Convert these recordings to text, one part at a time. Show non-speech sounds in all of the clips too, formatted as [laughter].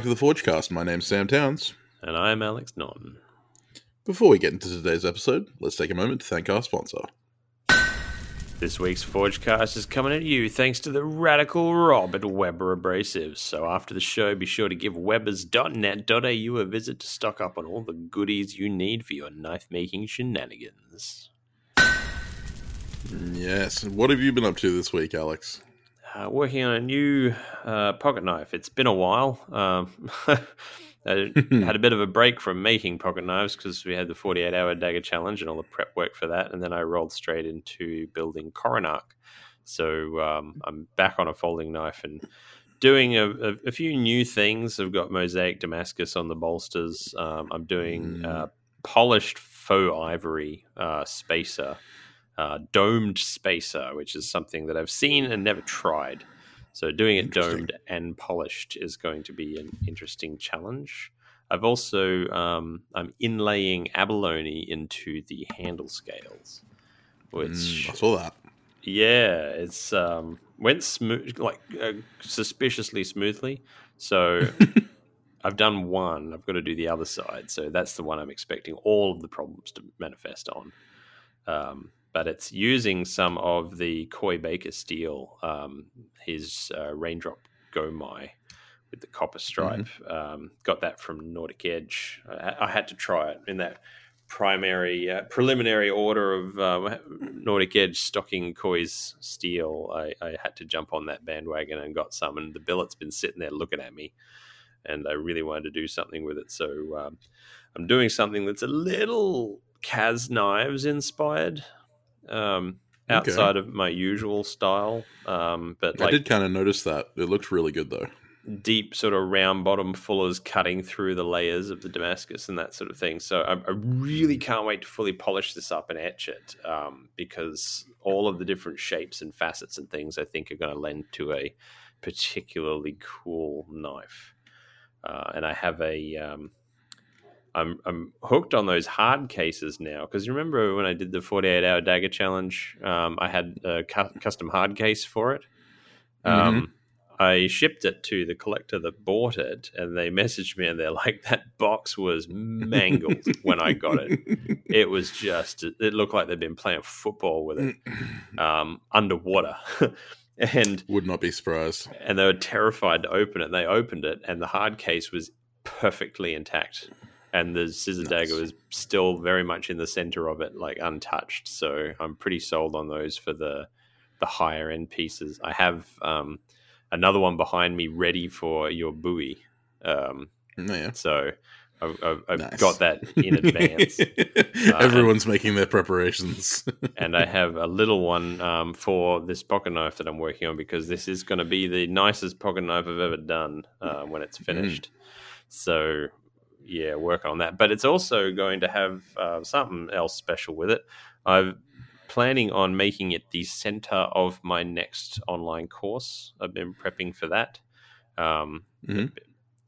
back to the Forgecast. My name's Sam Towns. And I'm Alex Norton. Before we get into today's episode, let's take a moment to thank our sponsor. This week's Forgecast is coming at you thanks to the radical Rob at Weber Abrasives. So after the show, be sure to give webbers.net.au a visit to stock up on all the goodies you need for your knife making shenanigans. Yes, what have you been up to this week, Alex? Uh, working on a new uh, pocket knife. It's been a while. Um, [laughs] I [laughs] had a bit of a break from making pocket knives because we had the 48 hour dagger challenge and all the prep work for that. And then I rolled straight into building Coronarch. So um, I'm back on a folding knife and doing a, a, a, few new things. I've got mosaic Damascus on the bolsters. Um, I'm doing Mm. uh, polished faux ivory uh, spacer, uh, domed spacer, which is something that I've seen and never tried. So doing it domed and polished is going to be an interesting challenge. I've also um, I'm inlaying abalone into the handle scales, which Mm, I saw that. yeah, it's um, went smooth, like uh, suspiciously smoothly. So [laughs] I've done one. I've got to do the other side. So that's the one I'm expecting all of the problems to manifest on. Um, but it's using some of the Coy Baker steel, um, his uh, Raindrop Gomai with the copper stripe. Um, got that from Nordic Edge. I, I had to try it in that primary uh, preliminary order of um, Nordic Edge stocking Coy's steel. I, I had to jump on that bandwagon and got some, and the billet's been sitting there looking at me, and I really wanted to do something with it. So um, I'm doing something that's a little Kaz knives inspired. Um, Okay. outside of my usual style, um, but I like did kind of notice that. It looked really good, though. deep sort of round bottom fullers cutting through the layers of the Damascus and that sort of thing. So I, I really can't wait to fully polish this up and etch it um, because all of the different shapes and facets and things I think are going to lend to a particularly cool knife. Uh, and I have a. Um, I'm I'm hooked on those hard cases now because you remember when I did the 48 hour dagger challenge, um, I had a cu- custom hard case for it. Um, I shipped it to the collector that bought it, and they [laughs] messaged me and they're like, "That box was mangled when I got it. [laughs] It was just it looked like they'd been playing football with it [clears throat] um, underwater." [laughs] and Would not be surprised. and they were terrified to open it. They opened it, and the hard case was perfectly intact, and the scissor Nice. dagger was still very much in the center of it, like untouched. So I'm pretty sold on those for the the higher end pieces. I have um, another one behind me ready for your buoy, um, Oh, yeah. so I've, I've, I've Nice. got that in advance. [laughs] Everyone's making their preparations. [laughs] and I have a little one um, for this pocket knife that I'm working on because this is going to be the nicest pocket knife I've ever done uh, when it's finished. So, yeah, work on that. But it's also going to have uh, something else special with it. I'm planning on making it the center of my next online course. I've been prepping for that. Um, Mhm.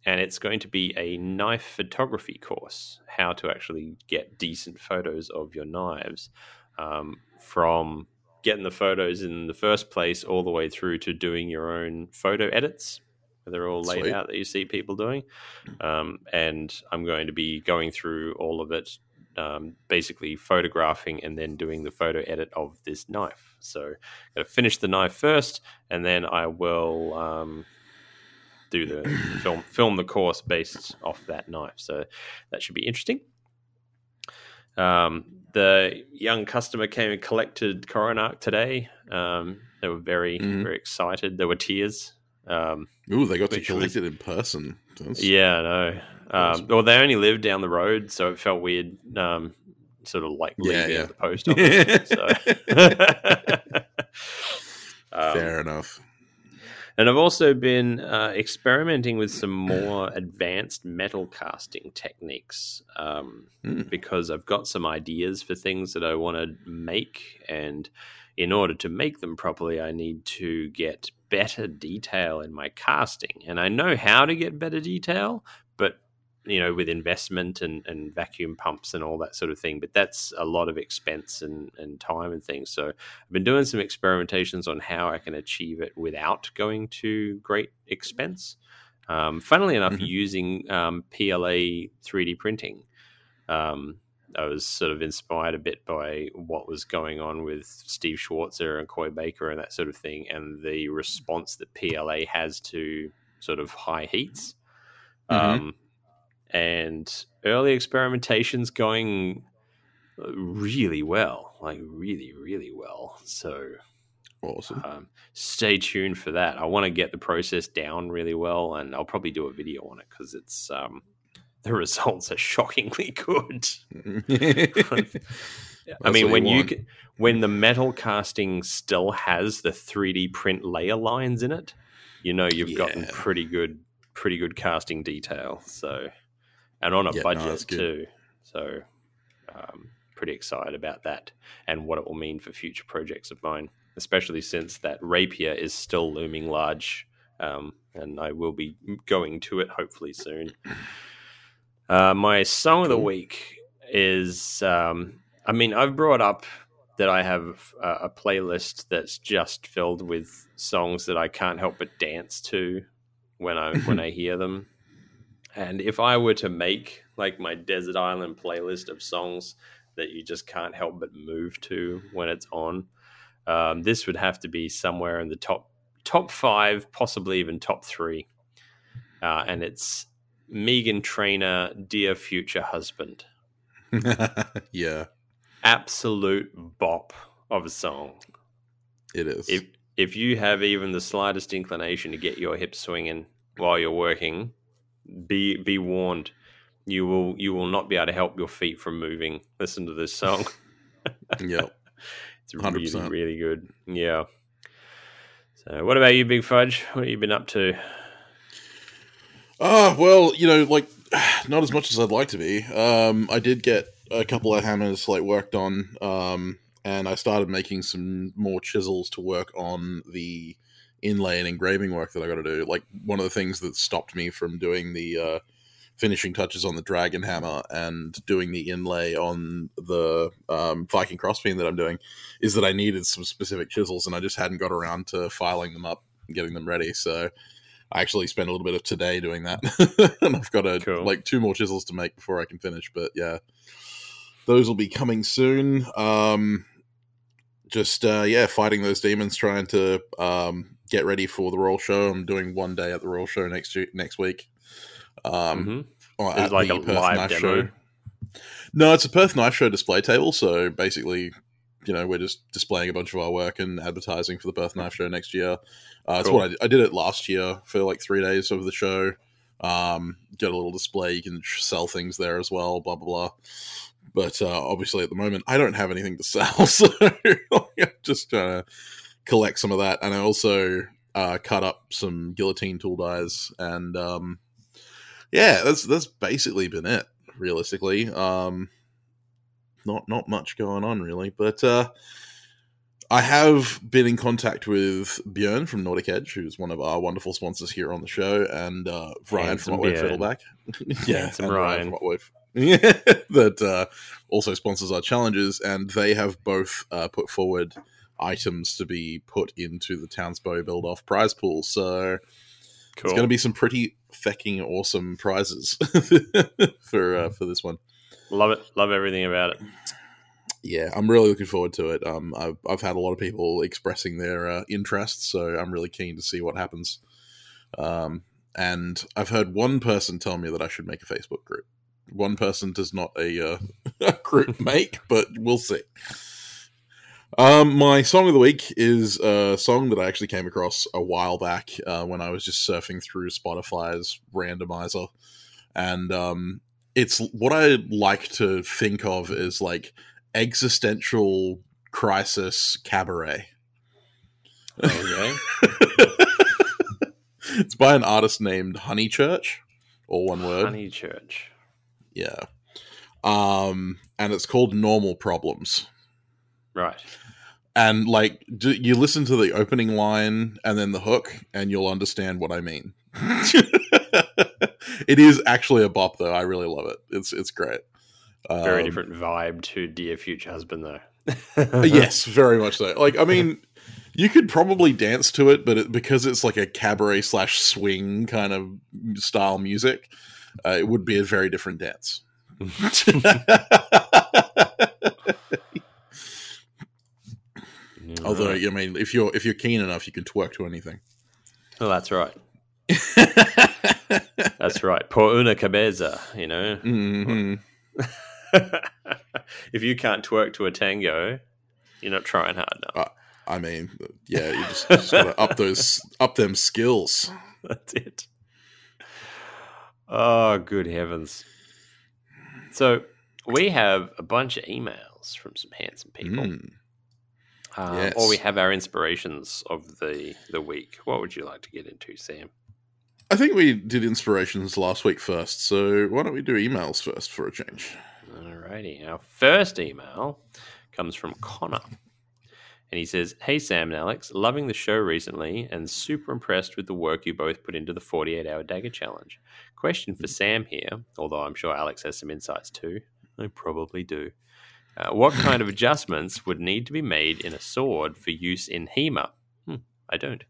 And it's going to be a knife photography course, how to actually get decent photos of your knives um, from getting the photos in the first place all the way through to doing your own photo edits. They're all laid Sweet. out that you see people doing. Um, and I'm going to be going through all of it, um, basically photographing and then doing the photo edit of this knife. So I'm going to finish the knife first, and then I will um, do the [coughs] film film the course based off that knife. So that should be interesting. Um, the young customer came and collected Coronarch today. Um, they were very Mhm. very excited. There were tears. Um, Ooh, they got to collect it in person. That's- yeah, I know. Um, well, they only lived down the road, so it felt weird. Um, sort of like Yeah, leaving yeah. at the post office. so. [laughs] [laughs] um, Fair enough. And I've also been uh, experimenting with some more [clears throat] advanced metal casting techniques um, Mm. because I've got some ideas for things that I want to make. And in order to make them properly, I need to get better detail in my casting. And I know how to get better detail, but you know, with investment and, and vacuum pumps and all that sort of thing. But that's a lot of expense and, and time and things. So I've been doing some experimentations on how I can achieve it without going to great expense. Um, funnily enough, Mhm. using um, PLA 3D printing. Um, I was sort of inspired a bit by what was going on with Steve Schwarzer and Coy Baker and that sort of thing, and the response that PLA has to sort of high heats. Mhm. Um, and early experimentations going really well, like really, really well. So Awesome. um, stay tuned for that. I want to get the process down really well, and I'll probably do a video on it because it's um, [laughs] the results are shockingly good. [laughs] I mean, when you, c when the metal casting still has the 3D print layer lines in it, you know you've gotten pretty good, pretty good casting detail. So, and on a Yeah, budget good. too. So, um, pretty excited about that and what it will mean for future projects of mine, especially since that rapier is still looming large, um, and I will be going to it hopefully soon. [clears throat] Uh, my song of the week is, um, I mean, I've brought up that I have a, a playlist that's just filled with songs that I can't help but dance to when I when I [laughs] hear them. And if I were to make like my desert island playlist of songs that you just can't help but move to when it's on, um, this would have to be somewhere in the top top five, possibly even top three. Uh, and it's Meghan Trainor, "Dear Future Husband." [laughs] yeah, Absolute bop of a song. it is. If if you have even the slightest inclination to get your hips swinging while you're working, be be warned. You will you will not be able to help your feet from moving. Listen to this song. [laughs] yep. It's really 100%. really good. Yeah. So, what about you, Big Fudge? What have you been up to? Ah, well, you know, like [sighs] not as much as I'd like to be. Um, I did get a couple of hammers like worked on, um, and I started making some more chisels to work on the inlay and engraving work that I got to do. Like one of the things that stopped me from doing the uh, finishing touches on the dragon hammer and doing the inlay on the um, Viking crossbeam that I'm doing is that I needed some specific chisels, and I just hadn't got around to filing them up and getting them ready. So. I actually spent a little bit of today doing that, [laughs] and I've got a, Cool. like two more chisels to make before I can finish. But yeah, those will be coming soon. Um, just uh, yeah, fighting those demons, trying to um, get ready for the Royal Show. I'm doing one day at the Royal Show next next week. Um, Mhm. Is at like the a Perth live Knife demo? Show. No, it's a Perth Knife Show display table. So basically, you know, we're just displaying a bunch of our work and advertising for the Perth Knife Show next year. Uh, it's Cool. what I did. I did it last year for like three days of the show. Um, get a little display. You can sell things there as well. Blah blah blah. But uh, obviously, at the moment, I don't have anything to [laughs] sell, so I'm just trying to collect some of that. And I also uh, cut up some guillotine tool dies, and um, yeah, that's that's basically been it. Realistically, um, not not much going on really, but uh, I have been in contact with Björn from Nordic Edge, who's one of our wonderful sponsors here on the show, and uh, Ryan from Handsome Hotwave Björn. Fiddleback. [laughs] yeah, and Ryan. from Hotwave. [laughs] That uh, also sponsors our challenges, and they have both uh, put forward items to be put into the Townsbow build off prize pool. So Cool. it's going to be some pretty fecking awesome prizes [laughs] for uh, for this one. Love it. Love everything about it. Yeah, I'm really looking forward to it. Um, I've I've had a lot of people expressing their uh, interest, so I'm really keen to see what happens. Um, and I've heard one person tell me that I should make a Facebook group. One person does not a, uh, [laughs] a group [laughs] make, but we'll see. Um, my song of the week is a song that I actually came across a while back uh, when I was just surfing through Spotify's randomizer, and um, it's what I like to think of as like existential crisis cabaret. Okay. [laughs] it's by an artist named Honeychurch, all one word. Honeychurch. Yeah. Um, and it's called Normal Problems. Right. And like, d- you listen to the opening line and then the hook, and you'll understand what I mean. [laughs] it is actually a bop, though. I really love it. It's it's great. Very Um, different vibe to Dear Future Husband, though. [laughs] yes, very much so. Like, I mean, you could probably dance to it, but it, because it's like a cabaret slash swing kind of style music, uh, it would be a very different dance. [laughs] Although, I mean, if you're if you're keen enough, you can twerk to anything. Well, that's right. [laughs] That's right. Por una cabeza, you know. Mhm. [laughs] if you can't twerk to a tango, you're not trying hard enough. I mean, yeah, you just, just gotta up those up them skills. [laughs] That's it. Oh, good heavens. So, we have a bunch of emails from some handsome people. Mm. Um, Yes. Or we have our inspirations of the, the week. What would you like to get into, Sam? I think we did inspirations last week first, so why don't we do emails first for a change? Alrighty. Our first email comes from Connor. And he says, Hey Sam and Alex, loving the show recently and super impressed with the work you both put into the 48 hour dagger challenge. Question for Sam here, although I'm sure Alex has some insights too. I probably do. Uh, what kind of [laughs] adjustments would need to be made in a sword for use in HEMA? Hmm, I don't.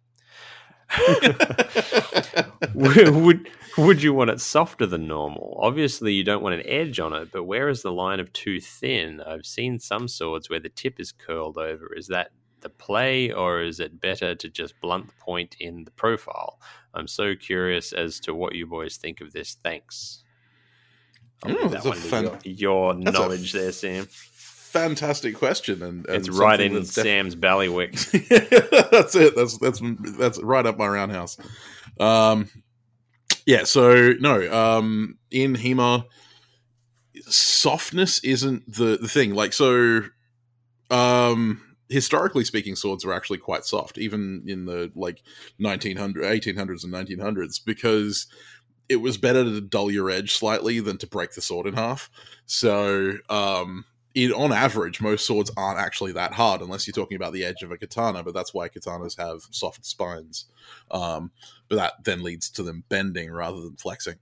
[laughs] would, would you want it softer than normal? Obviously, you don't want an edge on it, but where is the line of too thin? I've seen some swords where the tip is curled over. Is that the play, or is it better to just blunt the point in the profile? I'm so curious as to what you boys think of this. Thanks. I'll mm, that a one fan- your, your knowledge there, Sam. Fantastic question, and, and It's right in def- Sam's ballywick. [laughs] that's it. That's that's that's right up my roundhouse. Um, yeah. So no. Um, in Hema, softness isn't the the thing. Like so, um, historically speaking, swords are actually quite soft, even in the like 1900, 1800s and 1900s, because it was better to dull your edge slightly than to break the sword in half. So, um, in, on average, most swords aren't actually that hard unless you're talking about the edge of a katana, but that's why katanas have soft spines. Um, but that then leads to them bending rather than flexing.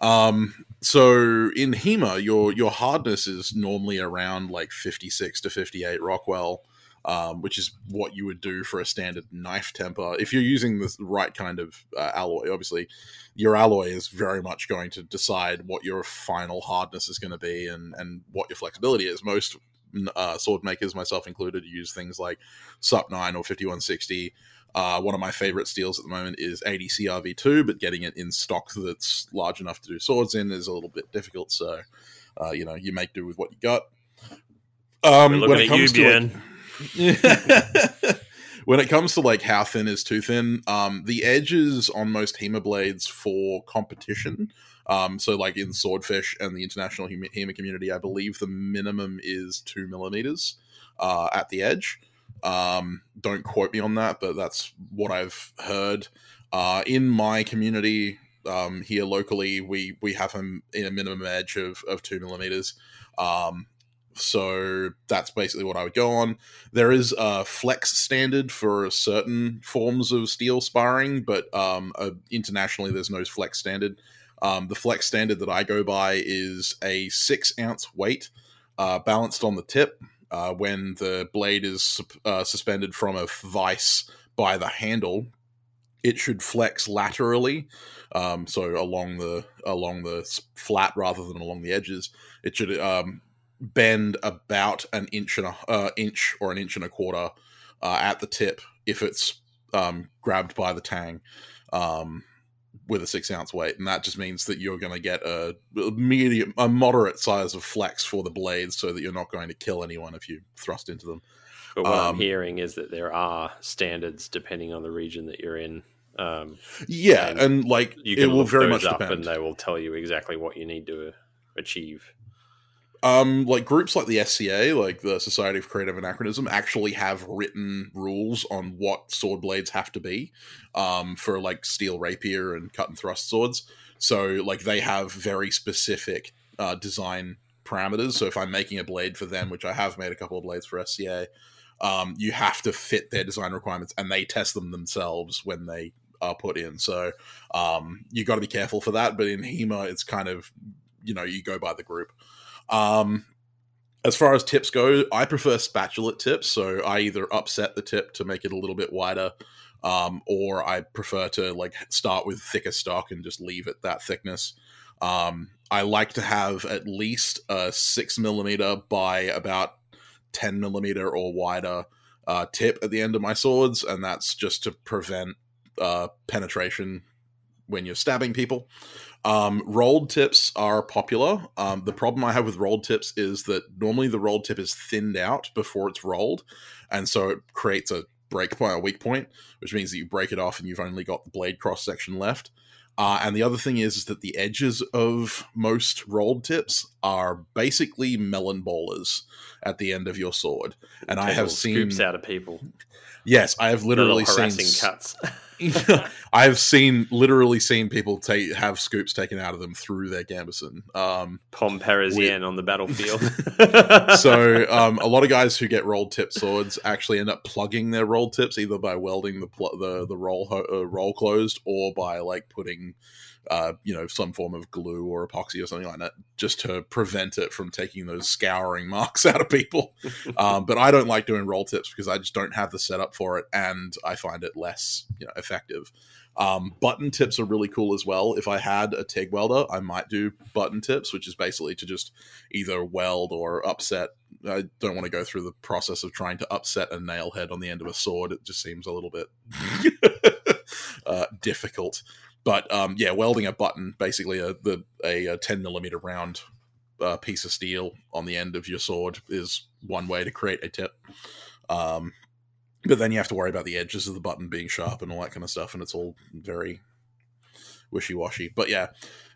Um, so in HEMA, your your hardness is normally around like 56 to 58 Rockwell, um, which is what you would do for a standard knife temper. If you're using the right kind of uh, alloy, obviously, your alloy is very much going to decide what your final hardness is going to be and, and what your flexibility is. Most uh, sword makers, myself included, use things like SUP 9 or 5160. Uh, one of my favorite steels at the moment is 80 CRV2, but getting it in stock that's large enough to do swords in is a little bit difficult. So, uh, you know, you make do with what you got. Um, when it at you, comes to like. [laughs] when it comes to like how thin is too thin, um, the edges on most HEMA blades for competition, um, so like in Swordfish and the international Hema community, I believe the minimum is two millimeters uh, at the edge. Um, don't quote me on that, but that's what I've heard. Uh, in my community um, here locally, we we have them in a minimum edge of, of two millimeters. Um, so that's basically what I would go on. There is a flex standard for certain forms of steel sparring, but um, uh, internationally there's no flex standard. Um, the flex standard that I go by is a six ounce weight uh, balanced on the tip uh, when the blade is uh, suspended from a vice by the handle. It should flex laterally, um, so along the along the flat rather than along the edges. It should um, bend about an inch and a uh, inch or an inch and a quarter uh, at the tip if it's um, grabbed by the tang um, with a six ounce weight, and that just means that you're going to get a medium, a moderate size of flex for the blades, so that you're not going to kill anyone if you thrust into them. But what I'm Um, hearing is that there are standards depending on the region that you're in. Um, Yeah, And and, like you it can will very much up, depend. and they will tell you exactly what you need to achieve. Um, like groups like the SCA, like the Society of Creative Anachronism, actually have written rules on what sword blades have to be, um, for like steel rapier and cut and thrust swords. So like they have very specific uh, design parameters. So if I'm making a blade for them, which I have made a couple of blades for SCA, um, you have to fit their design requirements, and they test them themselves when they are put in. So um, you got to be careful for that. But in HEMA, it's kind of you know you go by the group. Um, as far as tips go, I prefer spatulate tips. So I either upset the tip to make it a little bit wider, um, or I prefer to like start with thicker stock and just leave it that thickness. Um, I like to have at least a six millimeter by about 10 millimeter or wider uh, tip at the end of my swords, and that's just to prevent uh, penetration when you're stabbing people. Um, rolled tips are popular. Um, the problem I have with rolled tips is that normally the rolled tip is thinned out before it's rolled, and so it creates a break point, a weak point, which means that you break it off and you've only got the blade cross section left. Uh, and the other thing is, is that the edges of most rolled tips are basically melon bowlers at the end of your sword. And I have seen scoops out of people. Yes, I have literally seen cuts. [laughs] [laughs] I have seen literally seen people take have scoops taken out of them through their gambeson. Um, Pom on the battlefield. [laughs] so [laughs] um, a lot of guys who get rolled tip swords actually end up plugging their rolled tips either by welding the pl- the the roll ho- uh, roll closed or by like putting uh, you know, some form of glue or epoxy or something like that, just to prevent it from taking those scouring [laughs] marks out of people. [laughs] um, but I don't like doing roll tips because I just don't have the setup for it, and I find it less, you know, effective. Um, button tips are really cool as well. If I had a TIG welder, I might do button tips, which is basically to just either weld or upset. I don't want to go through the process of trying to upset a nail head on the end of a sword. It just seems a little bit [laughs] uh, difficult. But um, yeah, welding a button, basically a the a, a ten millimeter round uh, piece of steel on the end of your sword, is one way to create a tip. Um, but then you have to worry about the edges of the button being sharp and all that kind of stuff, and it's all very wishy washy. But yeah,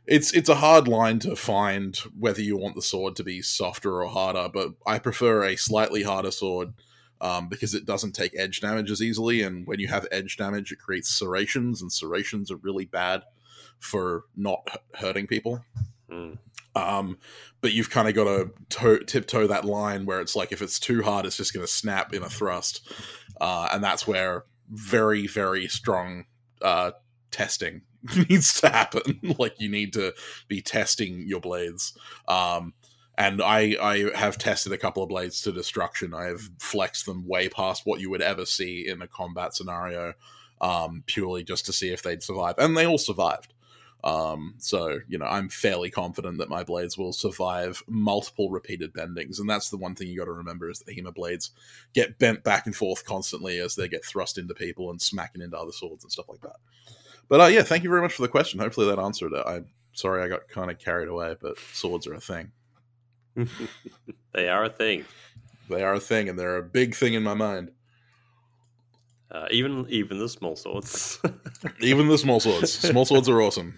it's it's a hard line to find whether you want the sword to be softer or harder. But I prefer a slightly harder sword um, because it doesn't take edge damage as easily. And when you have edge damage, it creates serrations, and serrations are really bad for not hurting people. Mm. Um, but you've kind of got to to- tiptoe that line where it's like if it's too hard, it's just going to snap in a thrust, uh, and that's where very very strong uh, testing [laughs] needs to happen. [laughs] like you need to be testing your blades. Um, and I I have tested a couple of blades to destruction. I have flexed them way past what you would ever see in a combat scenario, um, purely just to see if they'd survive, and they all survived. Um, so you know, I'm fairly confident that my blades will survive multiple repeated bendings, and that's the one thing you got to remember is that HEMA blades get bent back and forth constantly as they get thrust into people and smacking into other swords and stuff like that. But uh, yeah, thank you very much for the question. Hopefully that answered it. I'm sorry I got kind of carried away, but swords are a thing. They are a thing. They are a thing, and they're a big thing in my mind. Uh, even even the small swords. [laughs] even the small swords. Small swords are awesome.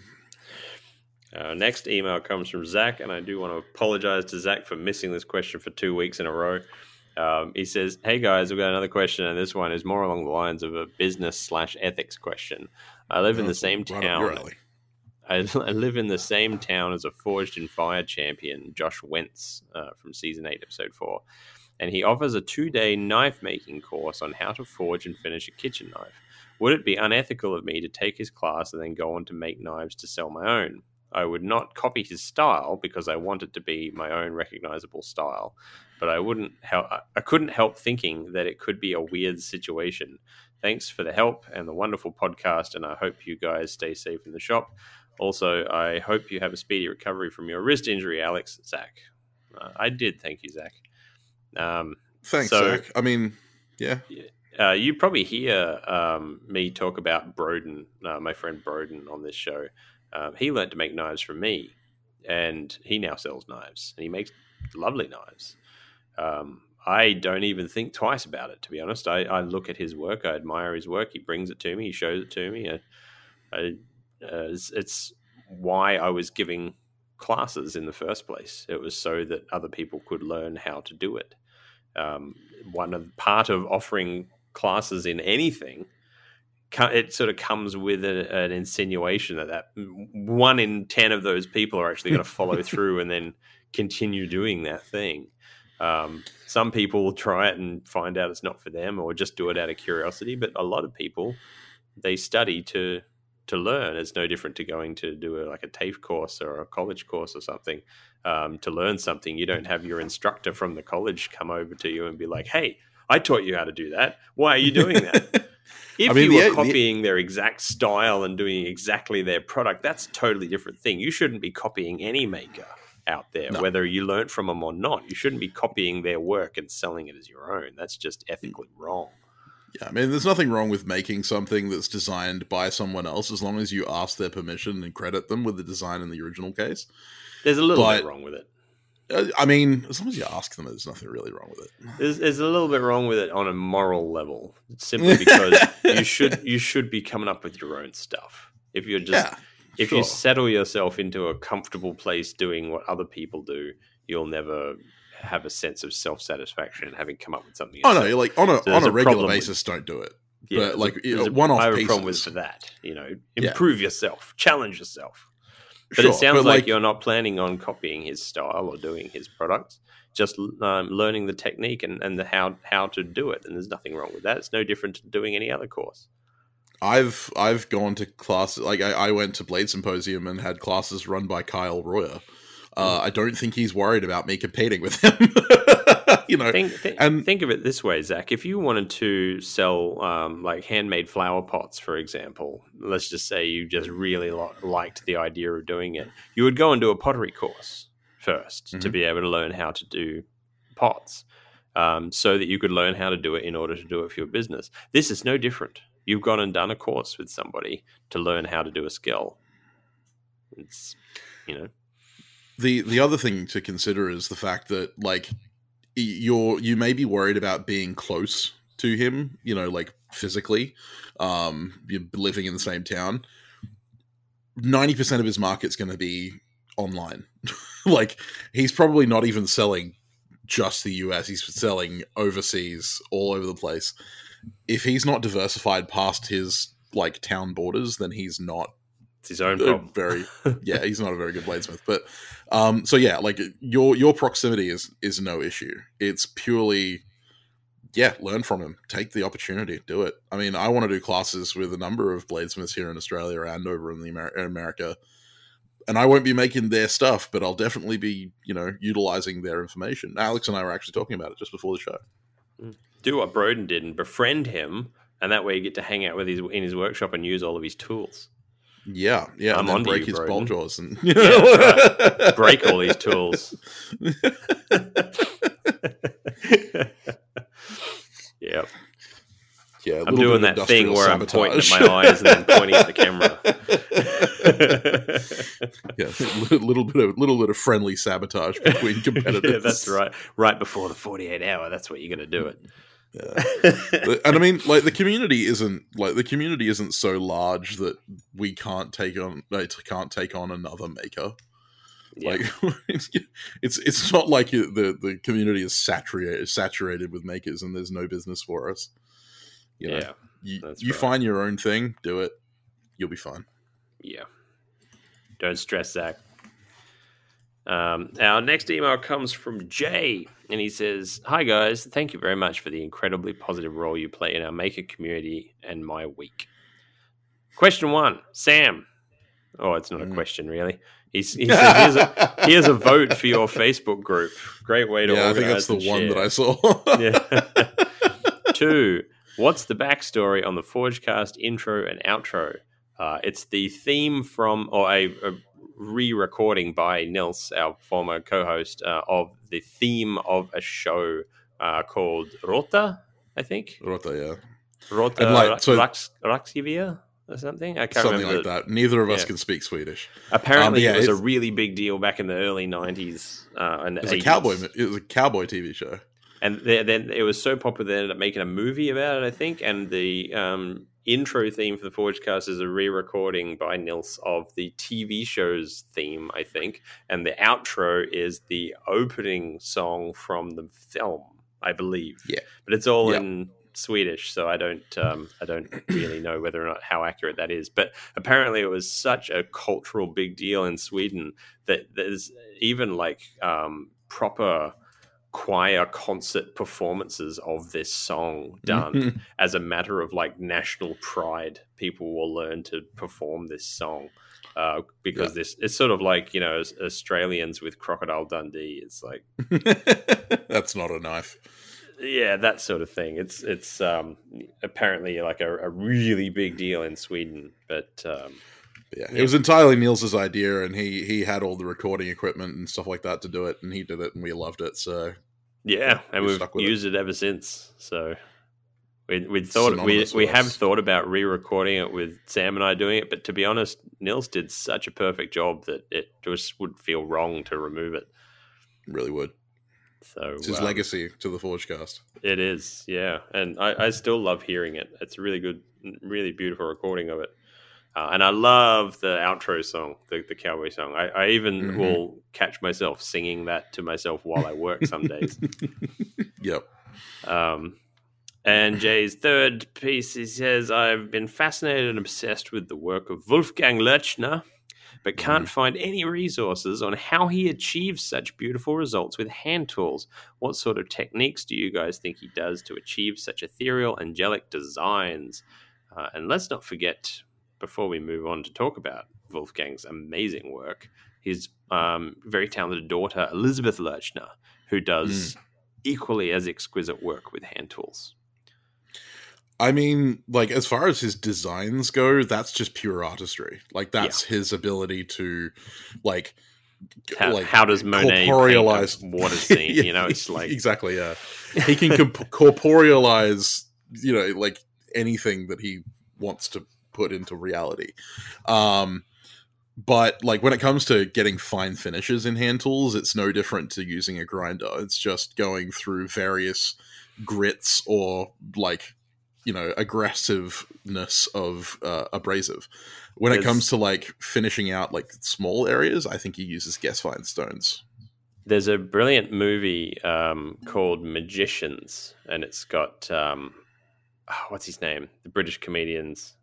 Uh, next email comes from Zach, and I do want to apologize to Zach for missing this question for two weeks in a row. Um, he says, "Hey guys, we've got another question, and this one is more along the lines of a business slash ethics question. I live in the same town. [laughs] I, live in the same town as a Forged in Fire champion, Josh Wentz, uh, from season eight, episode four, and he offers a two-day knife making course on how to forge and finish a kitchen knife. Would it be unethical of me to take his class and then go on to make knives to sell my own? I would not copy his style because I want it to be my own recognizable style, but I wouldn't help. I couldn't help thinking that it could be a weird situation. Thanks for the help and the wonderful podcast, and I hope you guys stay safe in the shop. Also, I hope you have a speedy recovery from your wrist injury, Alex. Zach, uh, I did. Thank you, Zach. Um, Thanks, so, Zach. I mean, yeah. Uh, you probably hear um, me talk about Broden, uh, my friend Broden, on this show. Um, he learned to make knives from me, and he now sells knives, and he makes lovely knives. Um, I don't even think twice about it, to be honest. I, I, look at his work, I admire his work. He brings it to me, he shows it to me. I, I uh, it's, it's, why I was giving classes in the first place. It was so that other people could learn how to do it. Um, one of part of offering classes in anything, it sort of comes with a, an insinuation that that one in ten of those people are actually going [laughs] to follow through and then continue doing that thing. Um, some people will try it and find out it's not for them, or just do it out of curiosity. But a lot of people they study to to learn. It's no different to going to do a, like a TAFE course or a college course or something um, to learn something. You don't have your instructor from the college come over to you and be like, "Hey, I taught you how to do that. Why are you doing that?" [laughs] if I mean, you were the, copying the... their exact style and doing exactly their product, that's a totally different thing. You shouldn't be copying any maker out there, no. whether you learned from them or not. You shouldn't be copying their work and selling it as your own. That's just ethically wrong. Yeah, I mean, there's nothing wrong with making something that's designed by someone else as long as you ask their permission and credit them with the design in the original case. There's a little but, bit wrong with it. Uh, I mean, as long as you ask them, there's nothing really wrong with it. There's, there's a little bit wrong with it on a moral level, simply because [laughs] you should you should be coming up with your own stuff. If you're just yeah, if sure. you settle yourself into a comfortable place doing what other people do, you'll never have a sense of self satisfaction having come up with something. Oh no, like on a so on a regular basis, with, don't do it. Yeah, but like one off. I have a problem with for that. You know, improve yeah. yourself, challenge yourself. But sure, it sounds but like, like, you're not planning on copying his style or doing his products. Just um, learning the technique and, and the how how to do it, and there's nothing wrong with that. It's no different to doing any other course. I've I've gone to classes like I, I went to Blade Symposium and had classes run by Kyle Royer uh, I don't think he's worried about me competing with him. [laughs] you know, think, th- and think of it this way, Zach. If you wanted to sell um, like handmade flower pots, for example, let's just say you just really lo- liked the idea of doing it, you would go and do a pottery course 1st mm-hmm. to be able to learn how to do pots. Um, so that you could learn how to do it in order to do it for your business. This is no different. You've gone and done a course with somebody to learn how to do a skill. It's, you know, the the other thing to consider is the fact that like you're you may be worried about being close to him, you know, like physically, um, you're living in the same town. Ninety percent of his market's going to be online. [laughs] like he's probably not even selling just the US. He's selling overseas, all over the place. If he's not diversified past his like town borders, then he's not it's his own problem. Very, [laughs] yeah, he's not a very good bladesmith. But um, so yeah, like your your proximity is is no issue. It's purely, yeah, learn from him. Take the opportunity, do it. I mean, I want to do classes with a number of bladesmiths here in Australia and over in the Amer- America, and I won't be making their stuff, but I'll definitely be, you know, utilizing their information. Alex and I were actually talking about it just before the show. Mm. Do what Broden did and befriend him, and that way you get to hang out with his in his workshop and use all of his tools. Yeah, yeah. I'm and break you, his bolt jaws and [laughs] yeah, right. break all these tools. [laughs] yep. Yeah, I'm doing that thing where sabotage. I'm pointing at my eyes and then pointing at the camera. [laughs] yeah, a little bit of little bit of friendly sabotage between competitors. yeah, that's right. Right before the 48 hour, that's what you're going to do it. Yeah. and I mean, like the community isn't like the community isn't so large that we can't take on like, can't take on another maker. Yeah. Like [laughs] it's, it's not like the the community is saturated saturated with makers and there's no business for us. You know, yeah, you, you right. find your own thing, do it, you'll be fine. Yeah, don't stress, Zach. Um, our next email comes from Jay, and he says, Hi guys, thank you very much for the incredibly positive role you play in our maker community and my week. Question one Sam. Oh, it's not a mm. question, really. He's, he says, here's a, here's a vote for your Facebook group. Great way to yeah, I think that's the one that I saw. [laughs] yeah. Two, what's the backstory on the Forgecast intro and outro? Uh, it's the theme from, or a, a re-recording by Nils, our former co-host, uh, of the theme of a show uh, called Rota, I think. Rota, yeah. Rota like, so, Rax, Raxivia or something. I can't something like that. Neither of us can speak Swedish. Apparently, um, yeah, it was a really big deal back in the early '90s. Uh, and it was 80s. a cowboy. It was a cowboy TV show. and then it was so popular they ended up making a movie about it, I think. And the um, intro theme for the Forgecast is a re-recording by Nils of the TV show's theme, I think. And the outro is the opening song from the film, I believe. Yeah, but it's all yep. in Swedish, so I don't um, I don't really know whether or not how accurate that is. But apparently, it was such a cultural big deal in Sweden that there's even like um, proper choir concert performances of this song done mm-hmm. [laughs] as a matter of like national pride. People will learn to perform this song. Uh, because yeah. this it's sort of like you know Australians with Crocodile Dundee. It's like [laughs] that's not a knife yeah, that sort of thing. It's it's um, apparently like a, a, really big deal in Sweden, but um, yeah, it was entirely Nils's idea, and he he had all the recording equipment and stuff like that to do it, and he did it, and we loved it. So yeah, and we have used it. it. ever since. So we we thought we we have thought about re-recording it with Sam and I doing it, but to be honest, Nils did such a perfect job that it just would feel wrong to remove it. Really would. So it's his um, legacy to the Forgecast. It is, yeah, and I, I, still love hearing it. It's a really good, really beautiful recording of it, uh, and I love the outro song, the, the cowboy song. I, I even mm-hmm. will catch myself singing that to myself while I work some days. [laughs] yep. Um, and Jay's third piece, he says, I've been fascinated and obsessed with the work of Wolfgang Loerchner but can't mm. find any resources on how he achieves such beautiful results with hand tools. What sort of techniques do you guys think he does to achieve such ethereal, angelic designs? Uh, and let's not forget, before we move on to talk about Wolfgang's amazing work, his um, very talented daughter, Elizabeth Loerchner, who does mm. equally as exquisite work with hand tools. I mean, like as far as his designs go, that's just pure artistry. Like that's yeah. his ability to, like, how, like how does Monet corporealize water [laughs] scene? yeah, you know, it's like exactly yeah. He can comp- corporealize, you know, like anything that he wants to put into reality. Um, but like when it comes to getting fine finishes in hand tools, it's no different to using a grinder. It's just going through various grits or like you know aggressiveness of uh, abrasive. When it comes to like finishing out like small areas, I think he uses Gesswein stones. There's a brilliant movie um, called Magicians, and it's got um, oh, what's his name? The British comedians.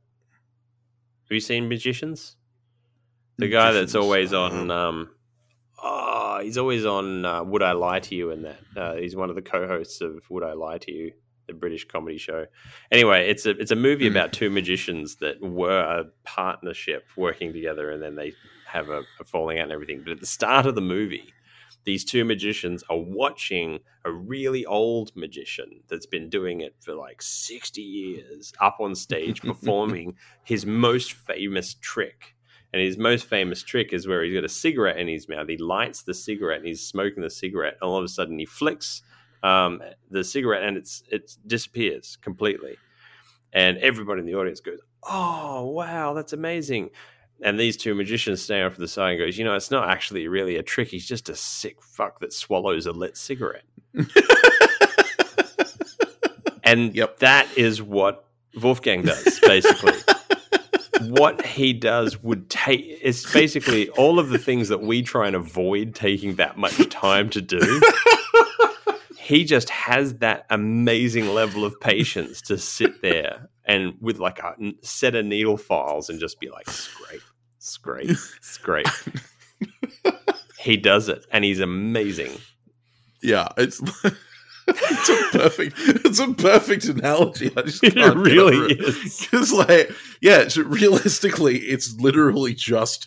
Have you seen Magicians? The guy that's always on. Um, oh, he's always on. Uh, Would I lie to you? And that uh, he's one of the co-hosts of Would I lie to you? the British comedy show. Anyway, it's a it's a movie mm. about two magicians that were a partnership working together, and then they have a, a falling out and everything. But at the start of the movie, these two magicians are watching a really old magician that's been doing it for like 60 years up on stage [laughs] performing his most famous trick. And his most famous trick is where he's got a cigarette in his mouth. He lights the cigarette and he's smoking the cigarette. And all of a sudden, he flicks um, the cigarette and it's it disappears completely. And everybody in the audience goes, "Oh, wow, that's amazing!" And these two magicians stand off to the side and goes, "You know, it's not actually really a trick. He's just a sick fuck that swallows a lit cigarette." [laughs] and yep. that is what Wolfgang does, basically. [laughs] what he does would take it's basically all of the things that we try and avoid taking that much time to do [laughs] he just has that amazing level of patience to sit there and with like a set of needle files and just be like scrape, scrape, scrape. [laughs] he does it, and he's amazing. Yeah, it's. [laughs] it's a perfect it's a perfect analogy i just can't it really is because like yeah realistically it's literally just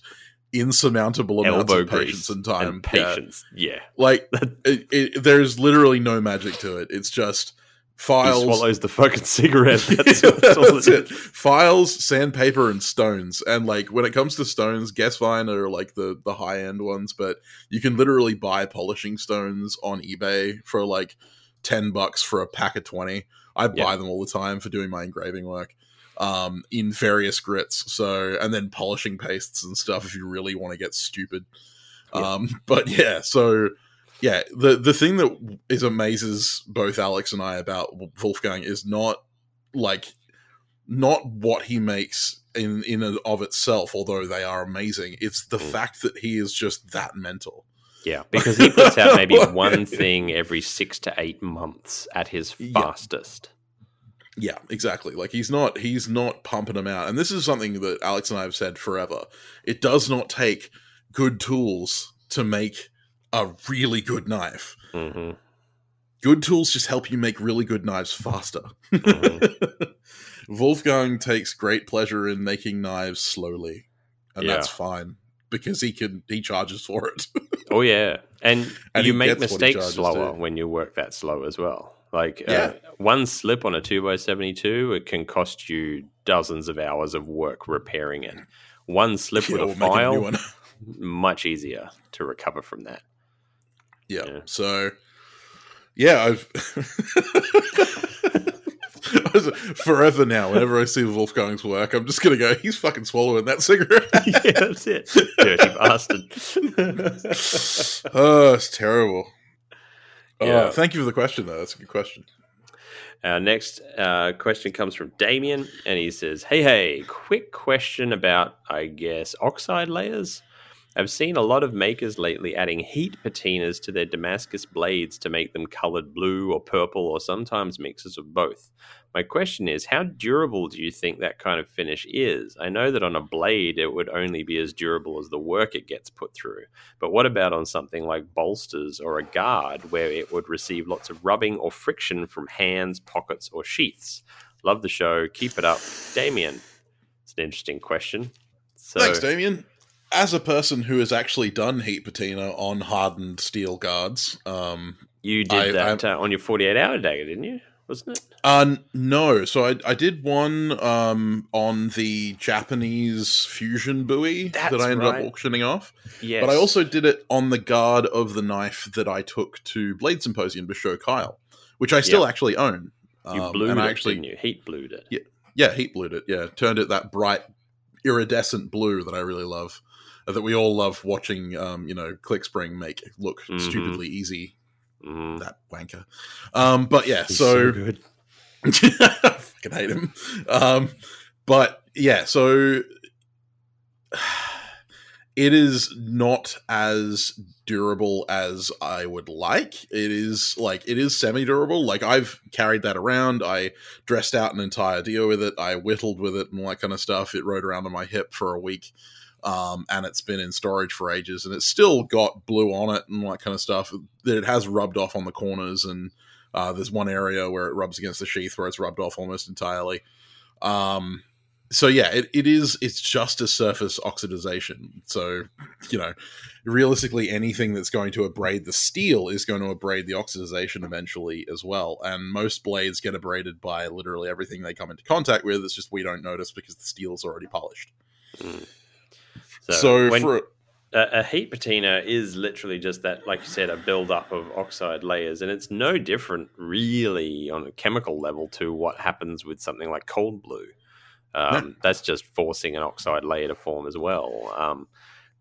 insurmountable amounts Elbow of patience and time. And patience, yeah. yeah. Like [laughs] it, it, there's literally no magic to it. It's just files. He swallows the fucking [laughs] cigarette. That's, [laughs] yeah, that's it. Files, sandpaper, and stones. And like when it comes to stones, Gesswein are like the the high end ones, but you can literally buy polishing stones on eBay for like ten bucks for a pack of twenty. I buy yeah. them all the time for doing my engraving work um, in various grits. So, and then polishing pastes and stuff if you really want to get stupid. Yeah. Um, [laughs] but yeah, so yeah, the the thing that is amazes both Alex and I about Wolfgang is not like not what he makes in in and of itself, although they are amazing. It's the Mm. fact that he is just that mental. Yeah, because he puts out maybe [laughs] one thing every six to eight months at his Yeah. fastest. Yeah, exactly. Like he's not he's not pumping them out. And this is something that Alex and I have said forever. It does not take good tools to make a really good knife. hmm Good tools just help you make really good knives faster. Mhm. [laughs] Wolfgang takes great pleasure in making knives slowly, and Yeah. that's fine because he can he charges for it. [laughs] Oh yeah, and, And you make gets what he mistakes slower too. when you work that slow as well. Like Yeah. uh, one slip on a two x seventy two, it can cost you dozens of hours of work repairing it. One slip [laughs] Yeah, with a make a file, much easier to recover from that. Yeah. Yeah. So, yeah, I've [laughs] forever now. Whenever I see Wolfgang's work, I'm just gonna go. He's fucking swallowing that cigarette. [laughs] yeah, that's it. Dirty bastard. [laughs] oh, it's terrible. Yeah. Oh, thank you for the question, though. That's a good question. Our next uh, question comes from Damien, and he says, "Hey, hey, quick question about, I guess, oxide layers. I've seen a lot of makers lately adding heat patinas to their Damascus blades to make them colored blue or purple, or sometimes mixes of both. My question is, how durable do you think that kind of finish is? I know that on a blade it would only be as durable as the work it gets put through, but what about on something like bolsters or a guard where it would receive lots of rubbing or friction from hands, pockets, or sheaths? Love the show. Keep it up. Damien. It's an interesting question. So, Thanks, Damien. As a person who has actually done heat patina on hardened steel guards, um, you did I- that uh, on your 48 hour dagger, didn't you? Wasn't it? Uh, no. So I, I did one um, on the Japanese fusion bowie That's that I ended right. up auctioning off. Yes. But I also did it on the guard of the knife that I took to Blade Symposium to show Kyle, which I still Yeah. actually own. you Um, blued and it, I actually, didn't you? Heat blued it. Yeah. yeah, heat blued it. Yeah, turned it that bright, iridescent blue that I really love. That we all love watching, um, you know, Clickspring make look Mhm. stupidly easy. Mhm. That wanker. Um, but yeah, He's so good. I [laughs] fucking hate him. Um, but yeah, so [sighs] it is not as durable as I would like. It is like it is semi durable. Like I've carried that around. I dressed out an entire deal with it. I whittled with it and all that kind of stuff. It rode around on my hip for a week. Um, and it's been in storage for ages, and it's still got blue on it and that kind of stuff. That it has rubbed off on the corners, and uh, there's one area where it rubs against the sheath where it's rubbed off almost entirely. Um, so yeah, it, it is. It's just a surface oxidization. So you know, realistically, anything that's going to abrade the steel is going to abrade the oxidization eventually as well. And most blades get abraded by literally everything they come into contact with. It's just we don't notice because the steel's already polished. So, So, when, for a, a heat patina is literally just that, like you said, a buildup of oxide layers, and it's no different, really, on a chemical level to what happens with something like cold blue. Um, That's just forcing an oxide layer to form as well. Um,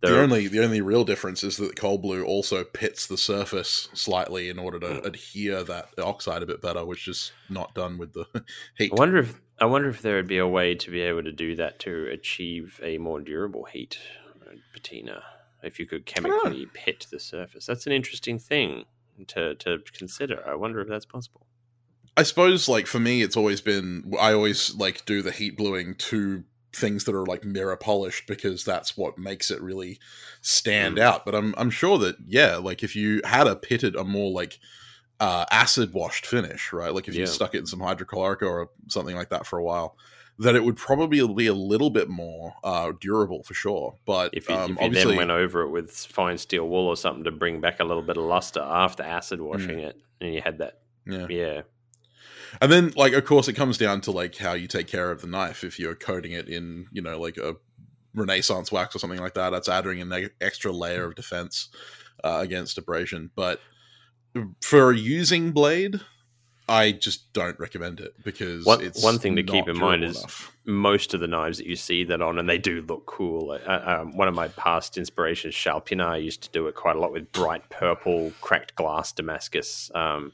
the only the only real difference is that cold blue also pits the surface slightly in order to Mm. adhere that oxide a bit better, which is not done with the [laughs] heat. I wonder if I wonder if there would be a way to be able to do that to achieve a more durable heat uh, patina. If you could chemically pit the surface, that's an interesting thing to to consider. I wonder if that's possible. I suppose like for me it's always been I always like do the heat bluing to things that are like mirror polished because that's what makes it really stand Mm. out. But I'm I'm sure that yeah, like if you had a pitted a more like uh acid washed finish, right? Like if you stuck it in some hydrochloric or something like that for a while, that it would probably be a little bit more uh durable for sure. But If you, um, if you obviously then went over it with fine steel wool or something to bring back a little bit of luster after acid washing it, and you had that, yeah. yeah, And then, like, of course, it comes down to like how you take care of the knife. If you're coating it in, you know, like a Renaissance wax or something like that, that's adding an extra layer of defense uh, against abrasion. But for a using blade, I just don't recommend it because One- it's one thing to keep in mind is- enough. most of the knives that you see that on, and they do look cool. Uh, um, one of my past inspirations, Charles Pinard, used to do it quite a lot with bright purple, cracked glass Damascus, um,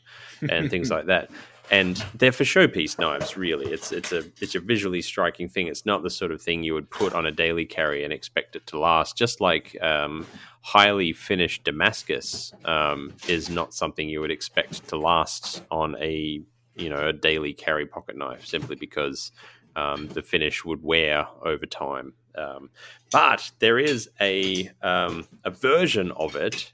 and things [laughs] like that. And they're for showpiece knives, really. It's it's a it's a visually striking thing. It's not the sort of thing you would put on a daily carry and expect it to last. Just like um, highly finished Damascus um, is not something you would expect to last on a you know a daily carry pocket knife, simply because um, the finish would wear over time. Um, but there is a um, a version of it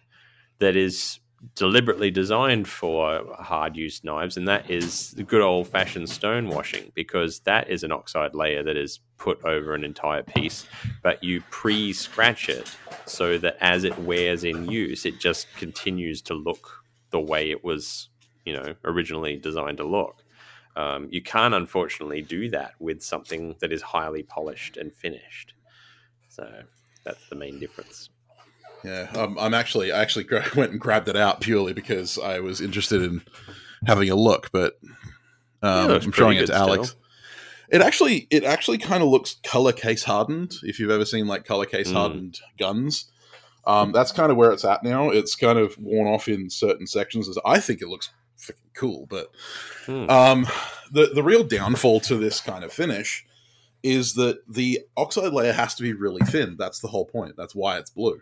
that is deliberately designed for hard use knives, and that is the good old fashioned stone washing, because that is an oxide layer that is put over an entire piece, but you pre scratch it so that as it wears in use, it just continues to look the way it was, you know, originally designed to look. Um, you can't, unfortunately, do that with something that is highly polished and finished. So that's the main difference. Yeah, um, I'm actually I actually gra- [laughs] went and grabbed it out purely because I was interested in having a look, but um, looks I'm showing it to Alex. still. It actually it actually kind of looks color case hardened. If you've ever seen like color case Mm. hardened guns, um, that's kind of where it's at now. It's kind of worn off in certain sections. As I think it looks freaking cool, but Hmm. um, the the real downfall to this kind of finish is that the oxide layer has to be really thin. That's the whole point. That's why it's blue.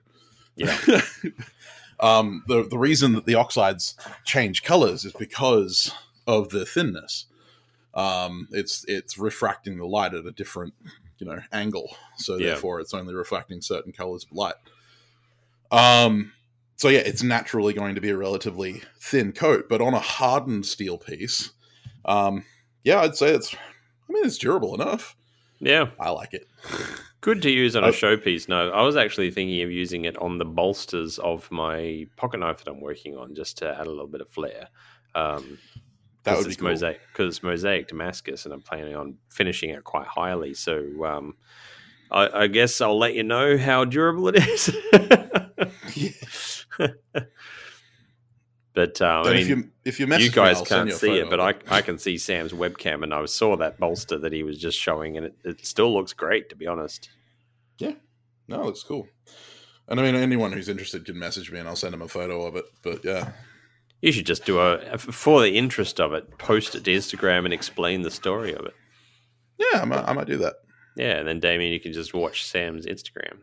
Yeah. [laughs] um, the the reason that the oxides change colors is because of the thinness. Um, it's it's refracting the light at a different you know angle, so Yeah. therefore it's only reflecting certain colors of light. Um, so yeah, it's naturally going to be a relatively thin coat, but on a hardened steel piece, um, yeah, I'd say it's. I mean, it's durable enough. Yeah, I like it. [laughs] good to use on a showpiece. No, I was actually thinking of using it on the bolsters of my pocket knife that I'm working on, just to add a little bit of flair. Um, That would be cool. mosaic because it's mosaic Damascus, and I'm planning on finishing it quite highly. So um, I, I guess I'll let you know how durable it is. [laughs] [laughs] but Then I if you if you you me, guys I'll can't see it, but I I can see Sam's webcam, and I saw that bolster that he was just showing, and it, it still looks great, to be honest. Yeah, no, it looks cool. And I mean, anyone who's interested can message me, and I'll send them a photo of it. But yeah, You should just do a for the interest of it, post it to Instagram and explain the story of it. yeah, I might, I might do that. Yeah, and then Damien, you can just watch Sam's Instagram.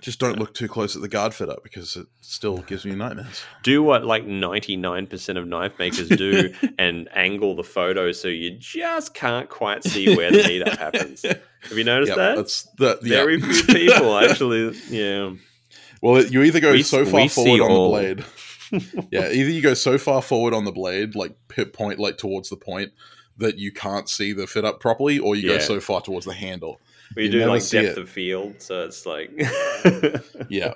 Just don't look too close at the guard fit up because it still gives me nightmares. [laughs] Do what like ninety nine percent of knife makers do, [laughs] and angle the photo so you just can't quite see where the meetup happens. Have you noticed Yeah, that? that's the Very few people actually. Yeah. well, you either go We- so far forward on all. the blade. [laughs] yeah, either you go so far forward on the blade, like pit point, like towards the point, that you can't see the fit up properly, or you Yeah. go so far towards the handle. We do like depth it. of field, so it's like, [laughs] Yeah,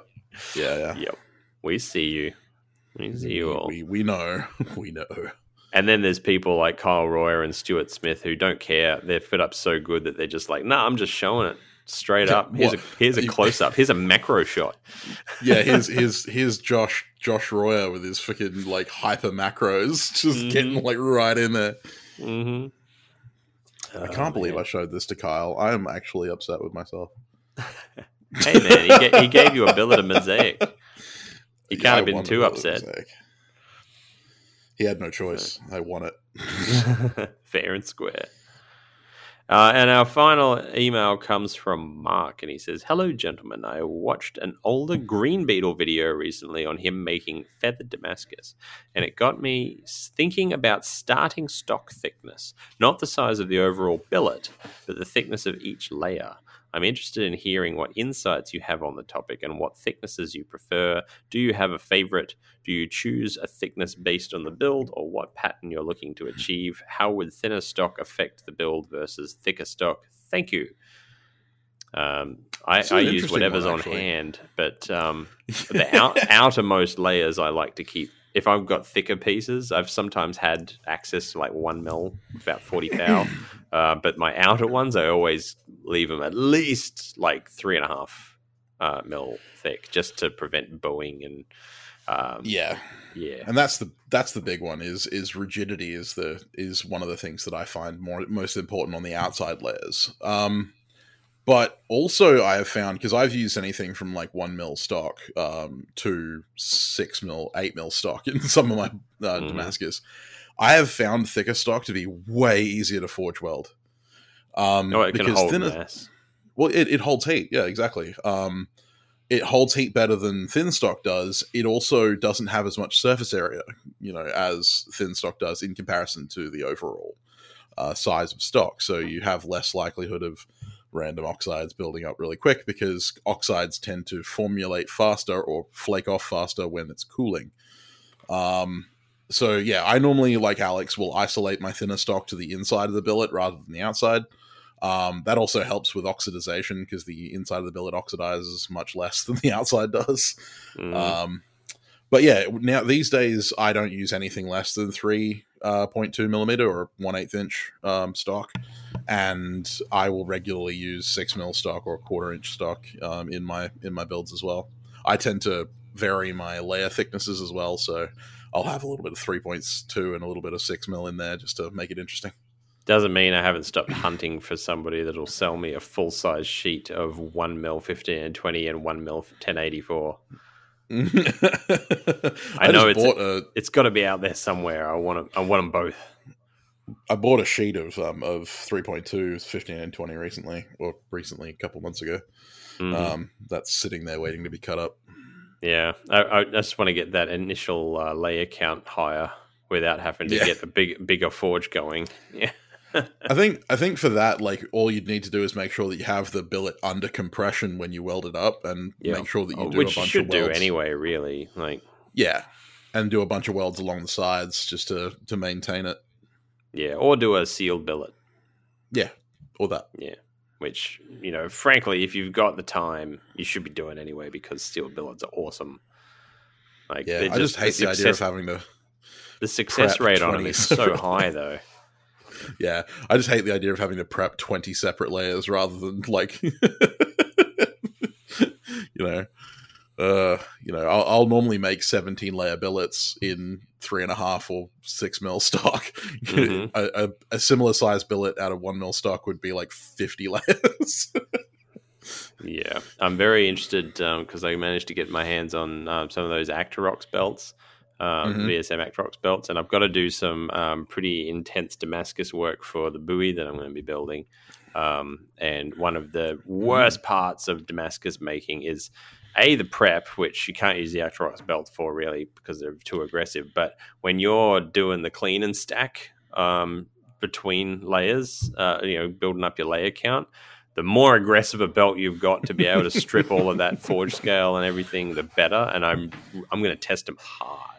yeah, yeah. yep, we see you, we see you all. We we know, [laughs] we know. And then there's people like Kyle Royer and Stuart Smith who don't care. They're fit up so good that they're just like, nah, I'm just showing it straight Yeah, up. Here's a here's a close up. Here's a macro shot. [laughs] Yeah, here's here's here's Josh Josh Royer with his freaking like hyper macros, just Mhm. getting like right in there. hmm I oh, can't believe I showed this to Kyle. I am actually upset with myself. [laughs] Hey man, he, ga- he gave you a billet of mosaic. He Yeah, can't have been too upset. He had no choice. I won it. [laughs] Fair and square. Uh, and our final email comes from Mark, and he says, "Hello, gentlemen. I watched an older Green Beetle video recently on him making feathered Damascus, and it got me thinking about starting stock thickness, not the size of the overall billet, but the thickness of each layer. I'm interested in hearing what insights you have on the topic and what thicknesses you prefer. Do you have a favorite? Do you choose a thickness based on the build or what pattern you're looking to [laughs] achieve? How would thinner stock affect the build versus thicker stock? Thank you. Um, I, I use whatever's one, on hand, but um, [laughs] the out, outermost layers I like to keep. If I've got thicker pieces, I've sometimes had access to like one mil, about 40 [laughs] thou. Uh, but my outer ones, I always leave them at least like three and a half uh, mil thick, just to prevent bowing and Um, Yeah, yeah, and that's the that's the big one is is rigidity is the is one of the things that I find more most important on the outside layers. Um, but also I have found because I've used anything from like one mil stock um, to six mil, eight mil stock in [laughs] some of my uh, Mhm. Damascus. I have found thicker stock to be way easier to forge weld. Um, no, Oh, it can because hold thinner, mass. well, it, it holds heat. Yeah, exactly. Um, it holds heat better than thin stock does. It also doesn't have as much surface area, you know, as thin stock does in comparison to the overall uh, size of stock. So you have less likelihood of random oxides building up really quick because oxides tend to formulate faster or flake off faster when it's cooling. Um, so yeah, I normally, like Alex, will isolate my thinner stock to the inside of the billet rather than the outside. Um, that also helps with oxidization because the inside of the billet oxidizes much less [laughs] than the outside does. Mm. Um, but yeah, now these days I don't use anything less than three uh, point two millimeter or one eighth inch um, stock, and I will regularly use six mil stock or quarter inch stock um, in my in my builds as well. I tend to vary my layer thicknesses as well, so I'll have a little bit of three points two and a little bit of six mil in there just to make it interesting. Doesn't mean I haven't stopped hunting for somebody that'll sell me a full size sheet of one mil fifteen and twenty and one mil ten eighty four. [laughs] I, know it's- a It's got to be out there somewhere. I want 'em- I want them both. I bought a sheet of um of 3.2 15 and 20 recently or recently a couple months ago. Mhm. Um that's sitting there waiting to be cut up. yeah, I, I just want to get that initial uh, layer count higher without having to Yeah. get the big bigger forge going. Yeah. [laughs] I think I think for that like all you'd need to do is make sure that you have the billet under compression when you weld it up and Yeah. make sure that you Oh, do Which a bunch should of do welds. anyway. Really, like Yeah. And do a bunch of welds along the sides just to to maintain it. Yeah, or do a sealed billet. Yeah. Or that. Yeah. Which, you know, frankly, if you've got the time, you should be doing anyway because sealed billets are awesome. Like, Yeah. I just hate the idea of having to the success rate on them is so high, [laughs] though. Yeah, I just hate the idea of having to prep twenty separate layers rather than like, [laughs] you know, uh, you know, I'll, I'll normally make seventeen layer billets in three and a half or six mil stock. Mhm. [laughs] a, a, a similar size billet out of one mil stock would be like fifty [laughs] layers. Yeah, I'm very interested because I managed to get my hands on um, some of those Actirox belts, um, Mhm. VSM Actirox belts, and I've got to do some um, pretty intense Damascus work for the bowie that I'm going to be building. Um, and one of the worst parts of Damascus making is a the prep, which you can't use the Actirox belt for really because they're too aggressive. But when you're doing the clean and stack um, between layers, uh, you know, building up your layer count, the more aggressive a belt you've got to be able to strip all of that [laughs] forge scale and everything, the better. And I'm I'm going to test them hard.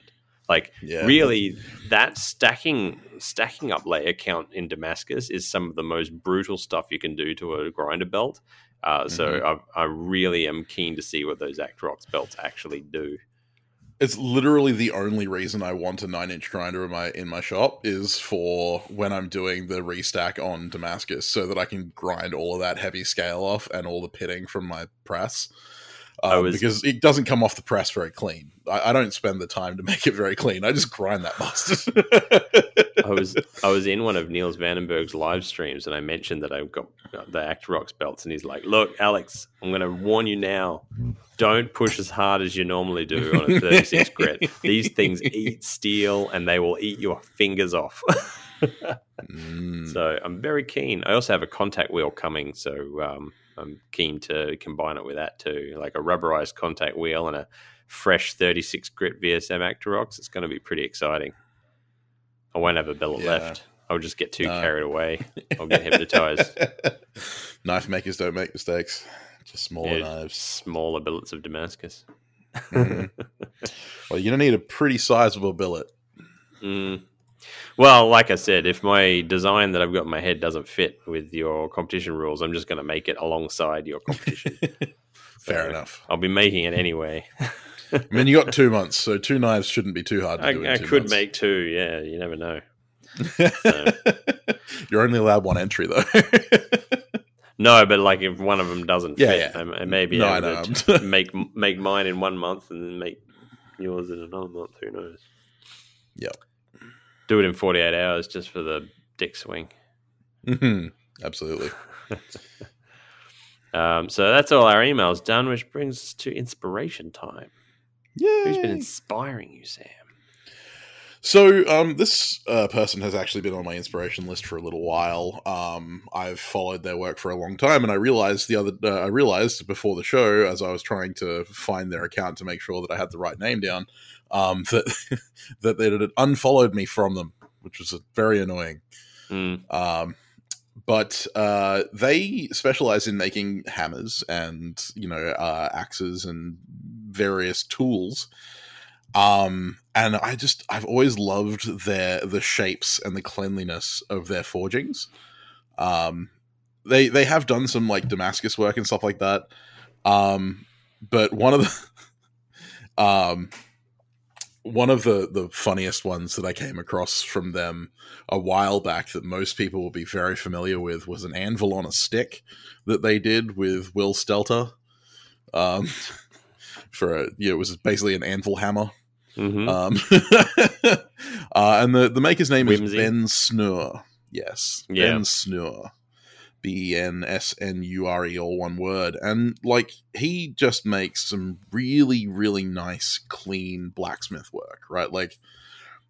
Like yeah, really, that stacking stacking up layer count in Damascus is some of the most brutal stuff you can do to a grinder belt. Uh, so Mhm. I, I really am keen to see what those Actirox belts actually do. it's literally the only reason I want a nine inch grinder in my in my shop is for when I'm doing the restack on Damascus, so that I can grind all of that heavy scale off and all the pitting from my press. Um, was- because it doesn't come off the press very clean. I, I don't spend the time to [laughs] make it very clean. I just grind that bastard. [laughs] I was I was in one of Niels Vandenberg's live streams and I mentioned that I've got the Actirox belts and he's like, "Look, Alex, I'm going to warn you now. Don't push as hard as you normally do on a 36 [laughs] grit. These things eat steel and they will eat your fingers off." [laughs] Mm. so I'm very keen. I also have a contact wheel coming, so um, I'm keen to combine it with that too, like a rubberized contact wheel and a fresh 36 grit VSM Actirox. It's going to be pretty exciting. I won't have a billet Yeah. left. I'll just get too No. carried away. I'll get [laughs] hypnotized. Knife makers don't make mistakes. Just smaller Yeah, knives. Smaller billets of Damascus. Mhm. [laughs] well, you're gonna need a pretty sizable billet. Mm. Well, like I said, if my design that I've got in my head doesn't fit with your competition rules, I'm just going to make it alongside your competition. [laughs] Fair So, enough. I'll be making it anyway. I mean, you got two months, so two knives shouldn't be too hard to I, do. I could months. make two. Yeah, you never know. [laughs] You're only allowed one entry though. [laughs] No, but like if one of them doesn't Yeah, fit, yeah. I, I may be No, able to make make mine in one month and then make yours in another month. Who knows? Yep. Do it in 48 hours just for the dick swing. Mhm. Absolutely. [laughs] Um, so that's all our emails done, which brings us to inspiration time. Who's been inspiring you, Sam? So, um, this uh, person has actually been on my inspiration list for a little while. Um, I've followed their work for a long time, and I realized the other, uh, I realized before the show, as I was trying to find their account to make sure that I had the right name down, um, [laughs] that that they had unfollowed me from them, which was very annoying. Mm, Um, but uh, they specialize in making hammers and you know uh, axes and various tools. Um, and I just I've always loved their the shapes and the cleanliness of their forgings. Um, they they have done some like Damascus work and stuff like that. Um, but one of the [laughs] um one of the the funniest ones that I came across from them a while back that most people will be very familiar with was an anvil on a stick that they did with Will Stelter. Um, [laughs] for a, yeah, it was basically an anvil hammer. hmm Um, [laughs] uh, and the the maker's name Whimsy. is Ben Snure. Yes, Yeah. Ben Snure. B E N S N U R E, all one word. And like he just makes some really, really nice, clean blacksmith work, right? Like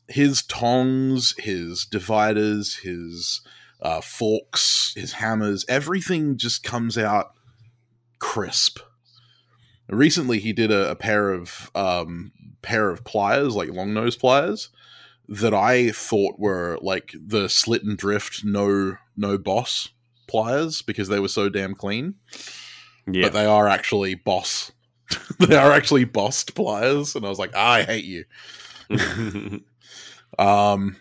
his tongs, his dividers, his uh, forks, his hammers, everything just comes out crisp. Recently, he did a, a pair of um, pair of pliers, like long nose pliers, that I thought were like the slit and drift no no boss pliers because they were so damn clean. Yeah. But they are actually boss. [laughs] they are actually bossed pliers, and I was like, I hate you. [laughs] Um,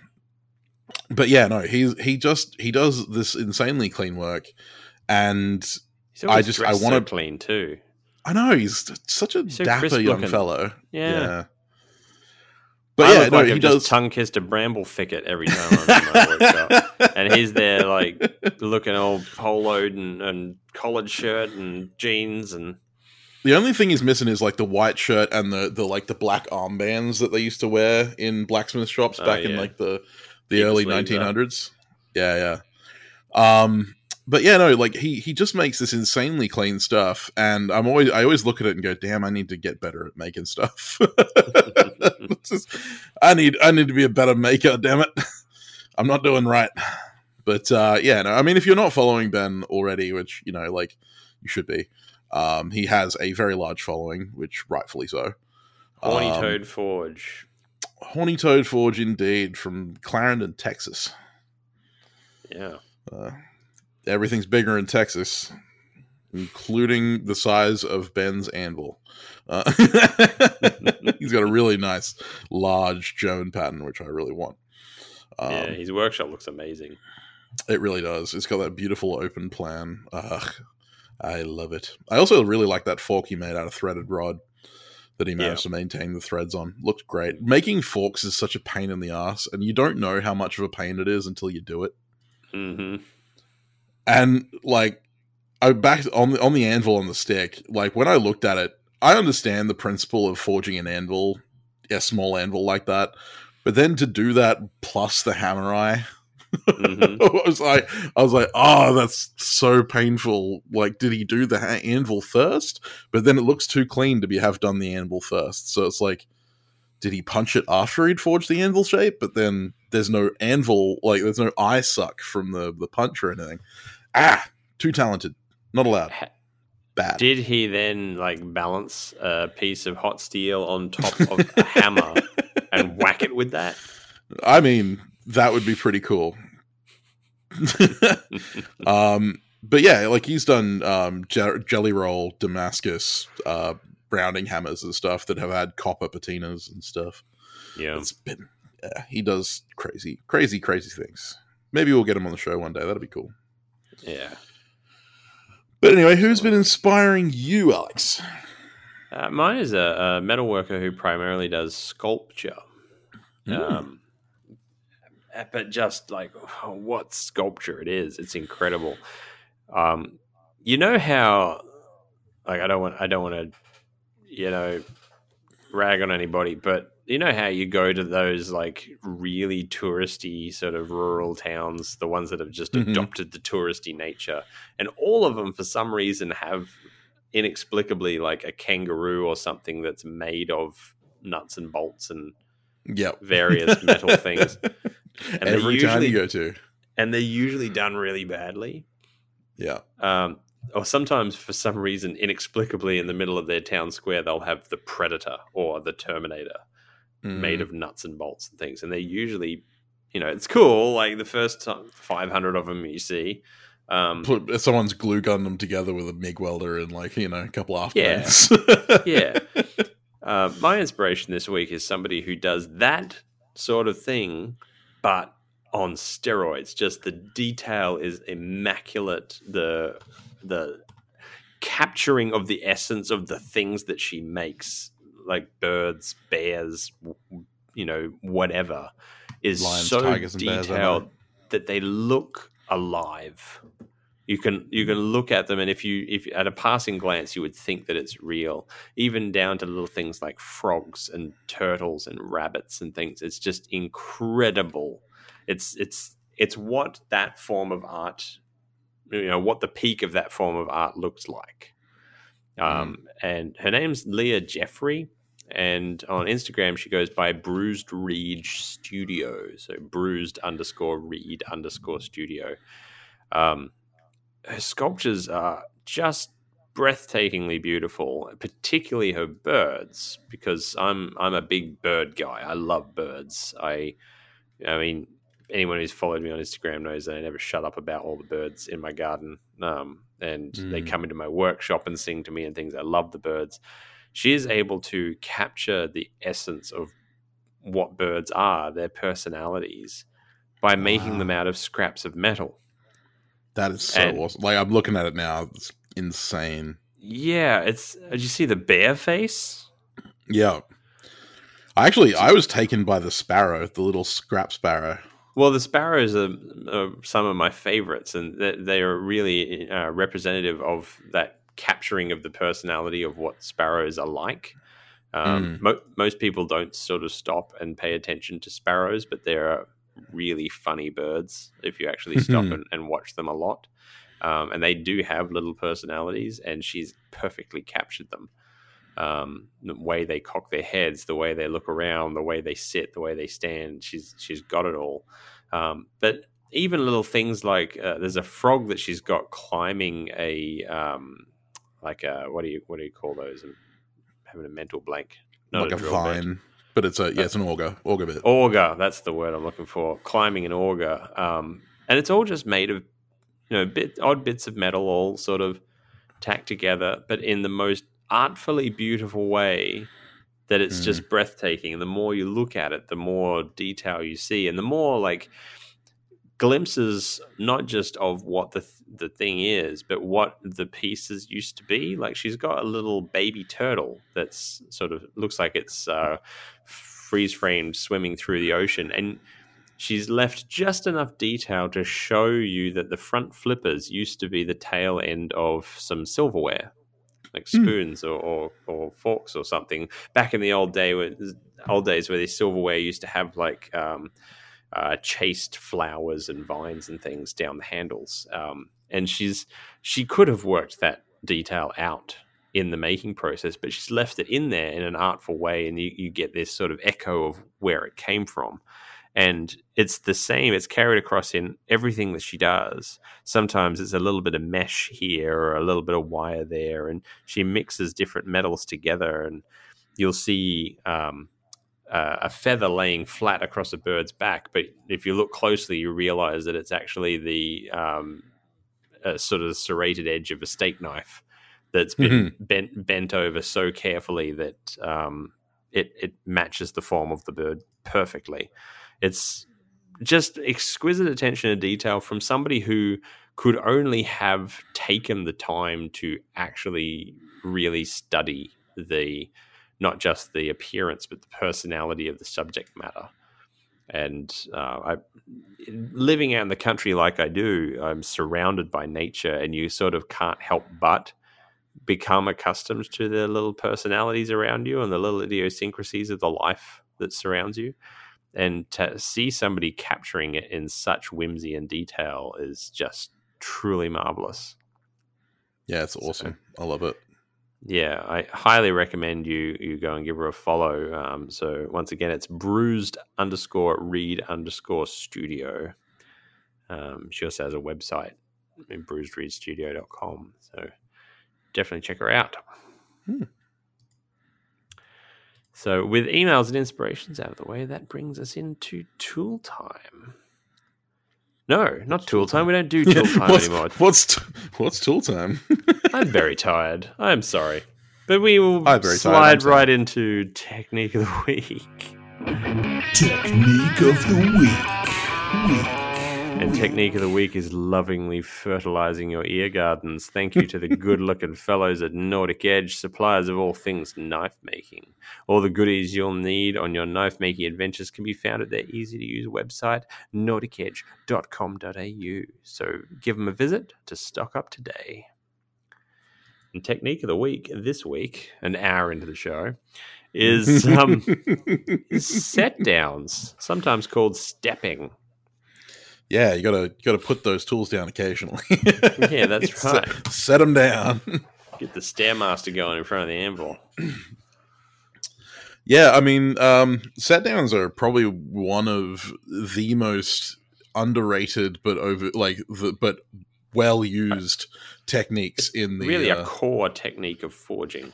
but yeah, no, he he just he does this insanely clean work, and He's I just- I wanna- clean too. I know he's such a so dapper young looking. fellow. Yeah. But I yeah, look no, like he does. just tongue kissed a bramble thicket every time I'm in my workshop. And he's there, like, [laughs] looking all poloed and, and collared shirt and jeans and The only thing he's missing is like the white shirt and the the like the black armbands that they used to wear in blacksmith shops Oh, back in like the the early sleeves up. 1900s. Yeah, yeah. Um but yeah, no, like he he just makes this insanely clean stuff and I'm always I always look at it and go, "Damn, I need to get better at making stuff." [laughs] Just- I need I need to be a better maker, damn it. [laughs] I'm not doing right. But uh yeah, no, I mean if you're not following Ben already, which, you know, like you should be. Um, he has a very large following, which rightfully so. horny Um, toad forge. Horny Toad Forge, indeed, from Clarendon, Texas. Yeah. Uh, everything's bigger in Texas, including the size of Ben's anvil. Uh, [laughs] he's got a really nice, large German pattern, which I really want. Um, yeah, his workshop looks amazing. It really does. It's got that beautiful open plan. Ugh, I love it. I also really like that fork he made out of threaded rod that he managed to maintain the threads on. Looked great. Making forks is such a pain in the ass, and you don't know how much of a pain it is until you do it. hmm And like, I back on the on the anvil on the stick. Like when I looked at it, I understand the principle of forging an anvil, a small anvil like that. But then to do that plus the hammer eye, hmm [laughs] I was like, I was like, oh, that's so painful. Like, did he do the ha- anvil first? But then it looks too clean to be have done the anvil first. So it's like, did he punch it after he'd forged the anvil shape? But then there's no anvil, like there's no eye suck from the the punch or anything. Ah, too talented, not allowed. Bad. Did he then like balance a piece of hot steel on top of [laughs] a hammer and whack it with that? I mean, that would be pretty cool. [laughs] um, but yeah, like he's done um, Je- Jelly Roll, Damascus, uh, rounding hammers and stuff that have had copper patinas and stuff. Yeah. It's been, yeah, he does crazy, crazy, crazy things. Maybe we'll get him on the show one day. That'd be cool. Yeah. But anyway, who's been inspiring you, Alex? Uh, mine is a, a metal worker who primarily does sculpture. Hmm. Um, but just like oh, what sculpture it is, it's incredible. Um, you know how, like, I don't want, I don't want to, you know, rag on anybody, but you know how you go to those like really touristy sort of rural towns, the ones that have just Mhm. adopted the touristy nature, and all of them for some reason have inexplicably like a kangaroo or something that's made of nuts and bolts and Yep. various metal things. [laughs] they Every usually- you go to. and they're usually done really badly. Yeah. Um, or sometimes, for some reason, inexplicably, in the middle of their town square, they'll have the Predator or the Terminator made Mm. of nuts and bolts and things. And they're usually, you know, it's cool. Like the first time, 500 of them you see. Um, Put, someone's glue gunned them together with a MIG welder and like you know a couple Yeah. [laughs] yeah. [laughs] Uh, my inspiration this week is somebody who does that sort of thing, but on steroids. Just the detail is immaculate. The the capturing of the essence of the things that she makes, like birds, bears, you know, whatever, is Lions, so tigers, and bears, detailed that they look alive. You can you can look at them, and if you if at a passing glance, you would think that it's real. Even down to little things like frogs and turtles and rabbits and things. It's just incredible. It's it's it's what that form of art, you know, what the peak of that form of art looks like. Um, and her name's Leah Jeffrey, and on Instagram she goes by Bruised Reed Studio, so bruised underscore reed underscore studio. Um, her sculptures are just breathtakingly beautiful, particularly her birds, because I'm I'm a big bird guy. I love birds. I I mean anyone who's followed me on Instagram knows that I never shut up about all the birds in my garden. Um, and they Mm. come into my workshop and sing to me and things. I love the birds. She is able to capture the essence of what birds are, their personalities, by making Wow. them out of scraps of metal. that is so And- awesome. Like I'm looking at it now. It's insane. Yeah, it's. Did you see the bear face? Yeah. I actually I was taken by the sparrow, the little scrap sparrow. Well, the sparrows are, are some of my favorites, and they, they are really uh, representative of that capturing of the personality of what sparrows are like. Um, mo- most people don't sort of stop and pay attention to sparrows, but they're really funny birds if you actually [laughs] stop and, and watch them a lot. Um, and they do have little personalities, and she's perfectly captured them. Um, the way they cock their heads, the way they look around, the way they sit, the way they stand. She's she's got it all. Um, but even little things like uh, there's a frog that she's got climbing a um, like a what do you what do you call those? I'm having a mental blank. Not like a, bit. vine. But it's a yeah, it's an auger. Auger bit. Auger, that's the word I'm looking for. Climbing an auger, um, and it's all just made of you know bit odd bits of metal, all sort of tacked together, but in the most artfully beautiful way that it's Mm. just breathtaking. And the more you look at it, the more detail you see, and the more like glimpses not just of what the th- the thing is, but what the pieces used to be. Like she's got a little baby turtle that's sort of looks like it's uh, freeze framed swimming through the ocean, and she's left just enough detail to show you that the front flippers used to be the tail end of some silverware. Like Hmm. spoons or, or, or forks or something. Back in the old day, where, old days, where this silverware used to have like um, uh, chased flowers and vines and things down the handles. Um, and she's she could have worked that detail out in the making process, but she's left it in there in an artful way, and you, you get this sort of echo of where it came from. And it's the same, it's carried across in everything that she does. Sometimes it's a little bit of mesh here or a little bit of wire there, and she mixes different metals together, and you'll see um, uh, a feather laying flat across a bird's back. But if you look closely, you realize that it's actually the um, uh, sort of serrated edge of a steak knife that's been bent bent over so carefully that um, it it matches the form of the bird perfectly. It's just exquisite attention to detail from somebody who could only have taken the time to actually really study the not just the appearance but the personality of the subject matter and uh, I, living out in the country like I do, I'm surrounded by nature, and you sort of can't help but become accustomed to the little personalities around you and the little idiosyncrasies of the life that surrounds you. And to see somebody capturing it in such whimsy and detail is just truly marvelous. Yeah, it's awesome. So, I love it. Yeah, I highly recommend you you go and give her a follow. Um, so once again, it's bruised underscore reed underscore studio. Um, she also has a website, bruisedreedstudio.com. So definitely check her out. Hmm. So, with emails and inspirations out of the way, that brings us into tool time. No, not tool time. We don't do tool [laughs] time what's, anymore. What's what's tool time? [laughs] I'm very tired. I'm sorry, but we will slide right into technique of the week. Technique of the week. week. And technique of the week is lovingly fertilizing your ear gardens. Thank you to the [laughs] good looking fellows at Nordic Edge, suppliers of all things knife making. All the goodies you'll need on your knife making adventures can be found at their easy to use website, nordicedge.com.au. So give them a visit to stock up today. And technique of the week this week, an hour into the show, is um, [laughs] set downs, sometimes called stepping yeah, you gotta you gotta put those tools down occasionally. [laughs] yeah, that's [laughs] right. Set, set, them down. [laughs] Get the stairmaster going in front of the anvil. yeah, I mean, um, set downs are probably one of the most underrated, but over like the but well used techniques in the really uh, a core technique of forging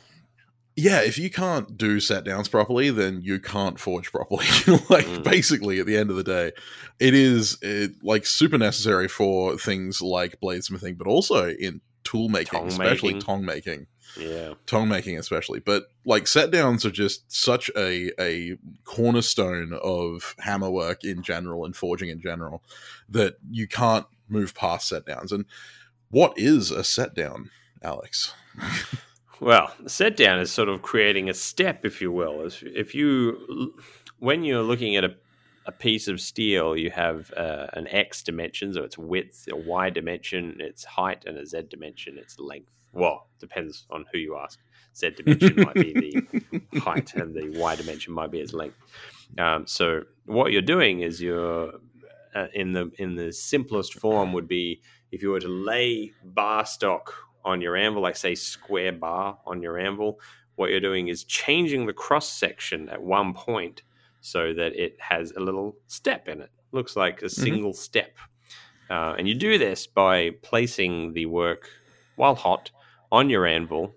yeah, if you can't do set downs properly, then you can't forge properly. [laughs] like mm. basically, at the end of the day, it is it, like super necessary for things like bladesmithing, but also in tool making, tong especially making. tong making. Yeah, tong making especially. But like set downs are just such a a cornerstone of hammer work in general and forging in general that you can't move past set downs. And what is a set down, Alex? [laughs] Well, set down is sort of creating a step, if you will. If you, when you're looking at a, a piece of steel, you have uh, an X dimension, so its width, a Y dimension, its height, and a Z dimension, its length. Well, depends on who you ask. Z dimension might be the [laughs] height, and the Y dimension might be its length. Um, so what you're doing is you're uh, in the in the simplest form would be if you were to lay bar stock on your anvil, like say square bar on your anvil, what you're doing is changing the cross section at one point so that it has a little step in it. Looks like a mm-hmm. single mm-hmm. step. Uh, and you do this by placing the work while hot on your anvil,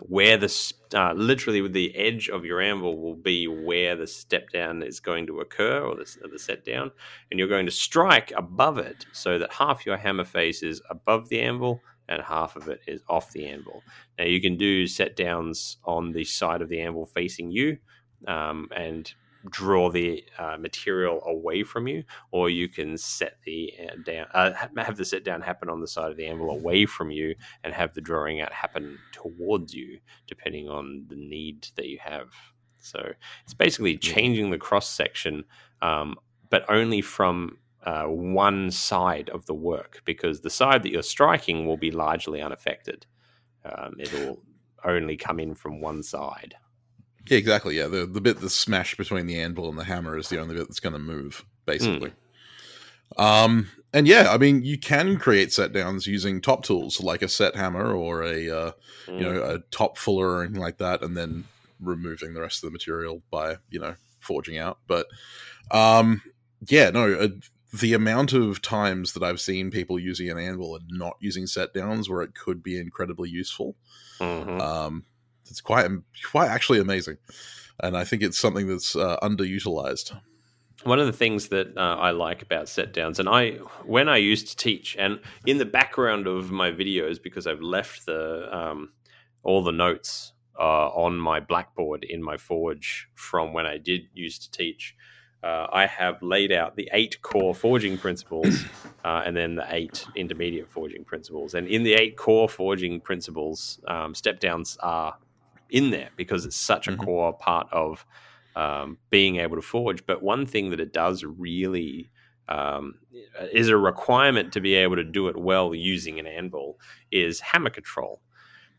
where the uh, literally with the edge of your anvil will be where the step down is going to occur or the, or the set down, and you're going to strike above it so that half your hammer face is above the anvil and half of it is off the anvil. Now you can do set downs on the side of the anvil facing you um, and draw the uh, material away from you, or you can set the uh, down uh, have the set down happen on the side of the anvil away from you, and have the drawing out happen towards you, depending on the need that you have. So it's basically changing the cross section, um, but only from uh, one side of the work because the side that you're striking will be largely unaffected. Um, it'll only come in from one side. Yeah, exactly. Yeah, the the bit that's smashed between the anvil and the hammer is the only bit that's going to move, basically. Mm. Um, and yeah, I mean, you can create set downs using top tools like a set hammer or a uh, mm. you know a top fuller or anything like that, and then removing the rest of the material by you know forging out. But um, yeah, no, uh, the amount of times that I've seen people using an anvil and not using set downs where it could be incredibly useful, mm-hmm. um, it's quite quite actually amazing, and I think it's something that's uh, underutilized. One of the things that uh, I like about set downs, and I when I used to teach, and in the background of my videos, because I've left the um, all the notes uh, on my blackboard in my forge from when I did used to teach uh, I have laid out the eight core forging principles [coughs] uh, and then the eight intermediate forging principles. And in the eight core forging principles, um, step downs are in there because it's such a mm-hmm. core part of um, being able to forge. But one thing that it does really um, is a requirement to be able to do it well using an anvil is hammer control.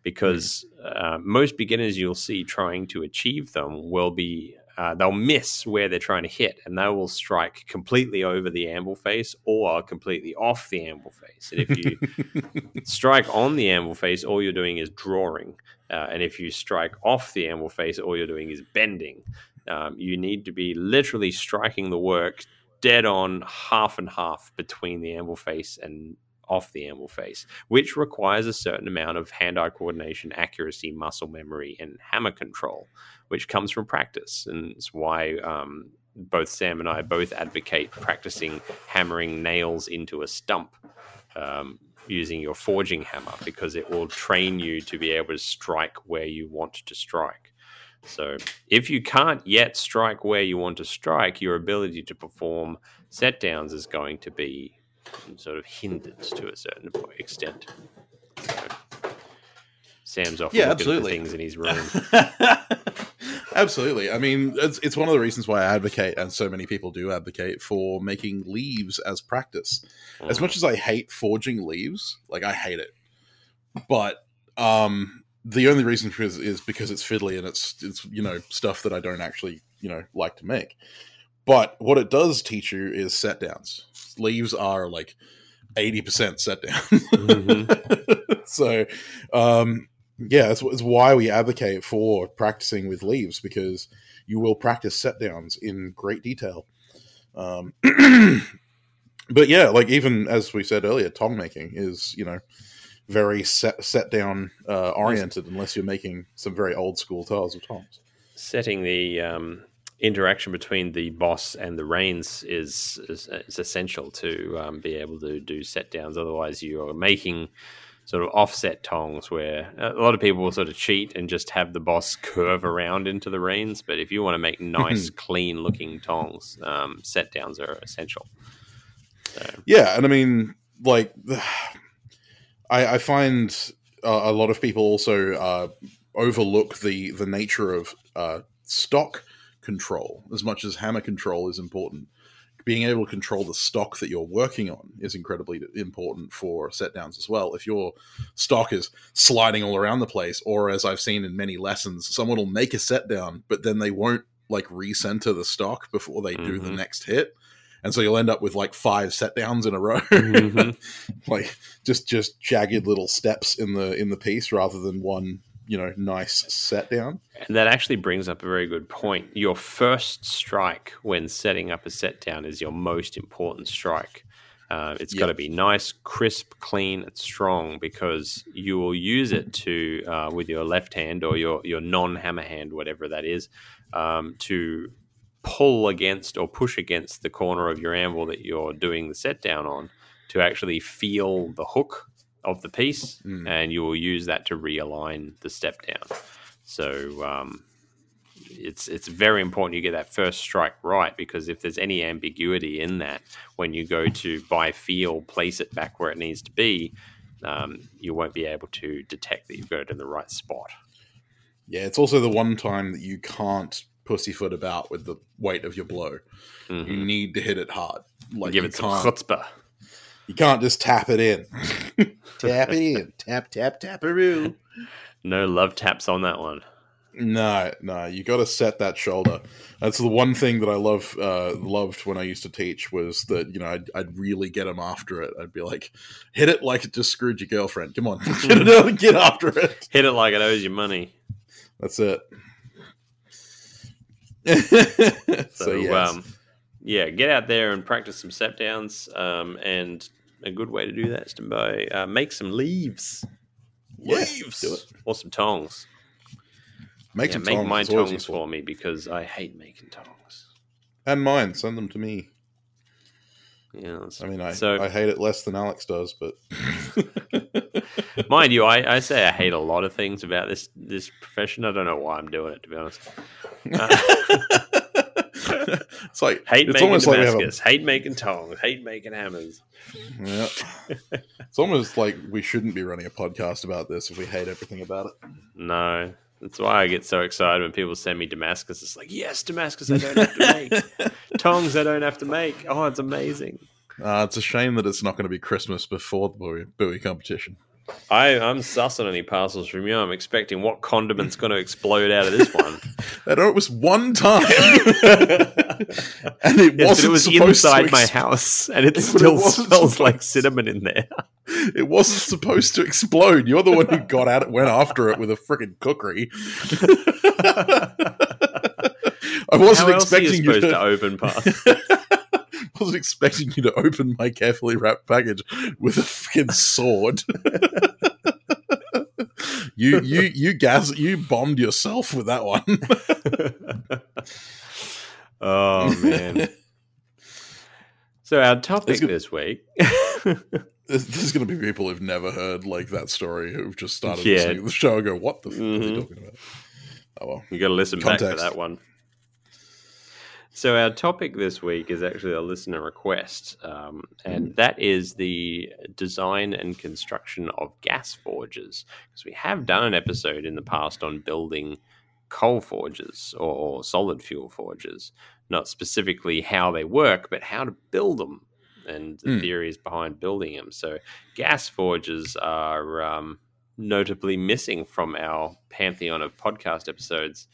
because uh, most beginners you'll see trying to achieve them will be uh, they'll miss where they're trying to hit and they will strike completely over the anvil face or completely off the anvil face. And if you [laughs] strike on the anvil face all you're doing is drawing. Uh, and if you strike off the anvil face all you're doing is bending. Um, you need to be literally striking the work dead on half and half between the anvil face and off the anvil face, which requires a certain amount of hand eye coordination, accuracy, muscle memory, and hammer control, which comes from practice. And it's why um, both Sam and I both advocate practicing hammering nails into a stump. Um, using your forging hammer because it will train you to be able to strike where you want to strike. So, if you can't yet strike where you want to strike, your ability to perform set downs is going to be sort of hindered to a certain extent. So, Sam's off Yeah, looking absolutely. for things in his room. [laughs] Absolutely. I mean, it's, it's one of the reasons why I advocate, and so many people do advocate, for making leaves as practice. As Mm. much as I hate forging leaves, like I hate it, but um, the only reason for is, is because it's fiddly and it's it's you know stuff that I don't actually you know like to make. But what it does teach you is set downs. Leaves are like eighty percent set down. Mhm. [laughs] so, um, yeah, that's, that's why we advocate for practicing with leaves because you will practice set downs in great detail. Um, [clears throat] but yeah, like even as we said earlier, tong making is you know very set set down uh, oriented unless you're making some very old school tiles of tongs. setting the um, interaction between the boss and the reins is is, is essential to um, be able to do set downs. Otherwise, you are making sort of offset tongs where a lot of people will sort of cheat and just have the boss curve around into the reins. But if you want to make nice, clean looking tongs, um, set downs are essential. So, Yeah, and I mean, like, [sighs] I, I find uh, a lot of people also uh, overlook the the nature of uh, stock control as much as hammer control is important. Being able to control the stock that you're working on is incredibly important for set downs as well. If your stock is sliding all around the place, or as I've seen in many lessons, someone will make a set down, but then they won't like recenter the stock before they do the Mhm. next hit and so you'll end up with like five set downs in a row Mhm. [laughs] like just just jagged little steps in the in the piece rather than one you know nice set down And that actually brings up a very good point. Your first strike when setting up a set down is your most important strike. Uh, it's got to be nice, crisp, clean, and strong because you will use it to uh, with your left hand or your your non hammer hand, whatever that is, um, to pull against or push against the corner of your anvil that you're doing the set down on to actually feel the hook of the piece, Mm. and you will use that to realign the step down. So um, it's it's very important you get that first strike right because if there's any ambiguity in that, when you go to by feel place it back where it needs to be, um, you won't be able to detect that you've got it in the right spot. yeah it's also the one time that you can't pussyfoot about with the weight of your blow Mhm. you need to hit it hard like Give it some chutzpah. You can't just tap it in [laughs] tap it in tap tap tap taparoo No love taps on that one. No, no, you got to set that shoulder. That's the one thing that I love uh, loved when I used to teach was that you know I'd, I'd really get them after it. I'd be like, hit it like it just screwed your girlfriend. Come on, [laughs] get it get after it. Hit it like it owes you money. That's it. [laughs] So, so, yes. um, yeah, get out there and practice some step downs. Um, and a good way to do that is to buy, uh, make some leaves Yeah, leaves. do it. or some tongs. Make Yeah, some make tongs. my tongs for me because I hate making tongs. and mine. Send them to me. Yeah, I mean, I So- I hate it less than Alex does, but [laughs] mind you, I, I say I hate a lot of things about this this profession. I don't know why I'm doing it to be honest. [laughs] Uh, [laughs] [laughs] it's like hate it's making almost like a Damascus, hate making tongs, hate making hammers. Yeah. it's almost like we shouldn't be running a podcast about this if we hate everything about it. No, that's why I get so excited when people send me Damascus. It's like, yes, Damascus, I don't have to make [laughs] tongs. I don't have to make. Oh, it's amazing. Uh, it's a shame that it's not going to be Christmas before the bowie, bowie competition. I, I'm sussing any parcels from you. I'm expecting what condiment's going to explode out of this one. [laughs] I know it was one time, [laughs] and it Yes, wasn't but it was supposed inside to my ex- house, and it But [laughs] it still smells like cinnamon in there. It wasn't supposed to explode. You're the one who got at it, went after it with a freaking kukri. I wasn't How else are you expecting you to to. open parcels? Wasn't expecting you to open my carefully wrapped package with a freaking sword. [laughs] you you you gas you bombed yourself with that one. [laughs] oh man! So our topic good- this week. [laughs] There's, there's going to be people who've never heard like that story who've just started Yeah. listening to the show and go, "What the f- are they Mhm. talking about?" Oh well. You got to listen back Context. for that one. So our topic this week is actually a listener request, um, and that is the design and construction of gas forges. Because we have done an episode in the past on building coal forges or solid fuel forges, not specifically how they work, but how to build them and the Hmm. theories behind building them. So gas forges are um, notably missing from our pantheon of podcast episodes,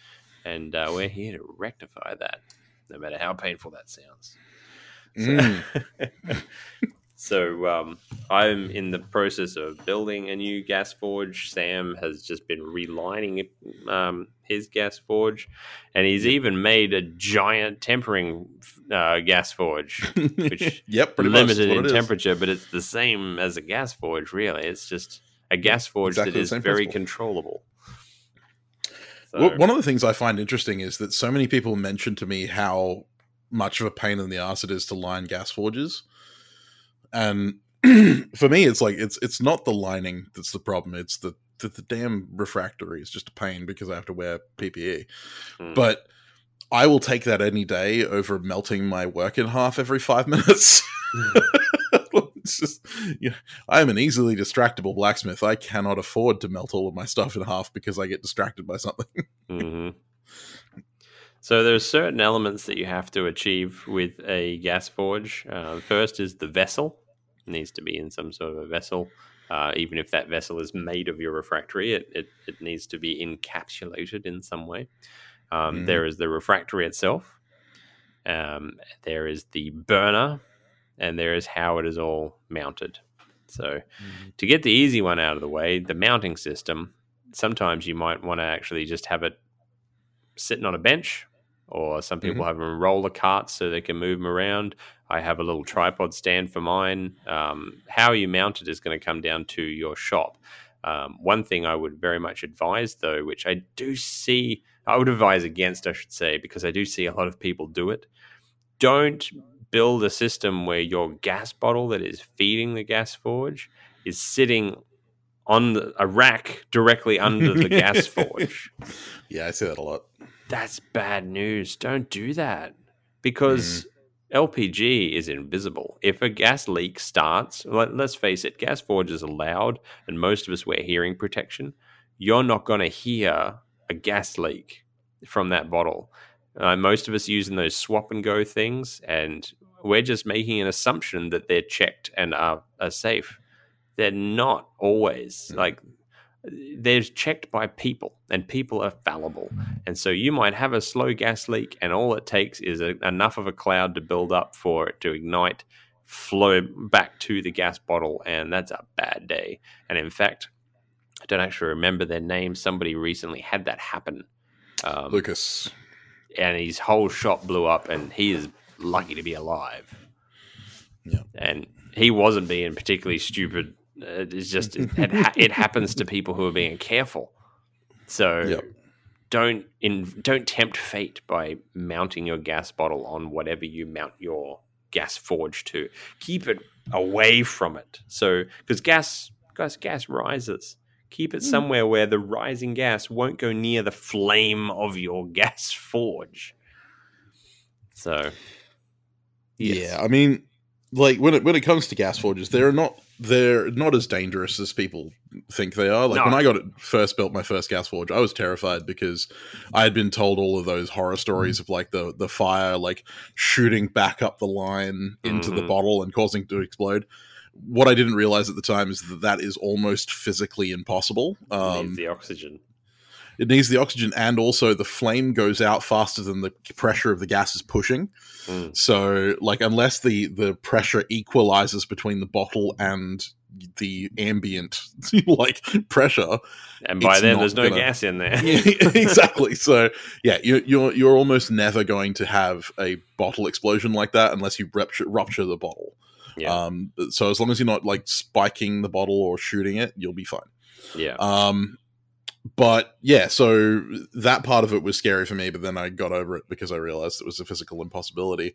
and uh, we're here to rectify that, no matter how painful that sounds. Mm. [laughs] So um, I'm in the process of building a new gas forge. Sam has just been relining um, his gas forge, and he's even made a giant tempering uh, gas forge, [laughs] which yep, pretty limited in it is. temperature, but it's the same as a gas forge. Really, it's just a gas forge exactly that is very principle. controllable. So, one of the things I find interesting is that so many people mention to me how much of a pain in the ass it is to line gas forges, and [clears throat] for me, it's like it's it's not the lining that's the problem; it's the the, the damn refractory is just a pain because I have to wear PPE. Hmm. But I will take that any day over melting my work in half every five minutes. It's just, you know, I am an easily distractible blacksmith. I cannot afford to melt all of my stuff in half because I get distracted by something. [laughs] hmm So there are certain elements that you have to achieve with a gas forge. Uh, first is the vessel. It needs to be in some sort of a vessel. Uh, even if that vessel is made of your refractory, it, it, it needs to be encapsulated in some way. Um, Mhm. There is the refractory itself. Um, there is the burner, and there is how it is all mounted. So to get the easy one out of the way, the mounting system, sometimes you might want to actually just have it sitting on a bench, or some people have them roller carts so they can move them around. I have a little tripod stand for mine. Um, how you mount it is going to come down to your shop. Um, one thing I would very much advise, though, which I do see, I would advise against, I should say, because I do see a lot of people do it. Don't build a system where your gas bottle that is feeding the gas forge is sitting on the, a rack directly under the gas [laughs] forge. Yeah, I see that a lot. That's bad news. Don't do that because mm. LPG is invisible. If a gas leak starts, let, let's face it, gas forges are loud, and most of us wear hearing protection. You're not going to hear a gas leak from that bottle. Uh, most of us using those swap and go things, and we're just making an assumption that they're checked and are, are safe. They're not always Mm. like they're checked by people, and people are fallible. And so you might have a slow gas leak, and all it takes is a, enough of a cloud to build up for it to ignite, flow back to the gas bottle, and that's a bad day. And in fact, I don't actually remember their name. Somebody recently had that happen. Um, Lucas. And his whole shop blew up, and he is lucky to be alive. Yeah. And he wasn't being particularly stupid. It's just it, it, ha- [laughs] it happens to people who are being careful. So Yep. don't in, don't tempt fate by mounting your gas bottle on whatever you mount your gas forge to. Keep it away from it. So because gas gas gas rises. Keep it somewhere where the rising gas won't go near the flame of your [laughs] gas forge. So yes. Yeah, I mean, like when it when it comes to gas forges, they're not they're not as dangerous as people think they are. Like No. when I got it first built my first gas forge, I was terrified because I had been told all of those horror stories of like the the fire like shooting back up the line into the Mhm. bottle and causing it to explode. What I didn't realize at the time is that that is almost physically impossible. It Um, needs the oxygen. it needs the oxygen, and also the flame goes out faster than the pressure of the gas is pushing. Mm. So, like, unless the the pressure equalizes between the bottle and the ambient [laughs] like pressure, And by then, there's no gonna- gas in there. [laughs] [laughs] exactly. So, yeah, you're you're you're almost never going to have a bottle explosion like that unless you rupture rupture the bottle. Yeah. Um, so as long as you're not like spiking the bottle or shooting it, you'll be fine. yeah. Um, but yeah, so that part of it was scary for me, but then I got over it because I realized it was a physical impossibility.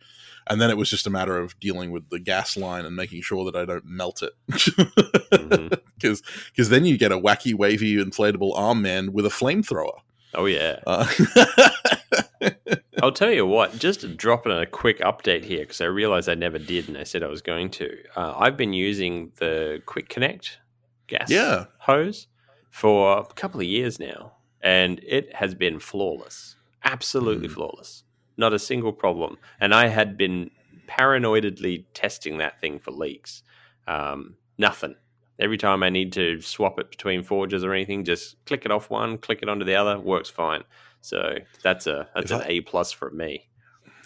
And then it was just a matter of dealing with the gas line and making sure that I don't melt it. [laughs] Because then you get a wacky, wavy, inflatable arm man with a flamethrower. Oh, yeah. Uh, [laughs] I'll tell you what, just dropping a quick update here, because I realized I never did and I said I was going to. Uh, I've been using the Quick Connect gas Yeah. hose for a couple of years now, and it has been flawless. Absolutely Mm. flawless. Not a single problem. And I had been paranoidally testing that thing for leaks. Um, nothing. Every time I need to swap it between forges or anything, just click it off one, click it onto the other, works fine. So that's a that's If an I- A plus for me.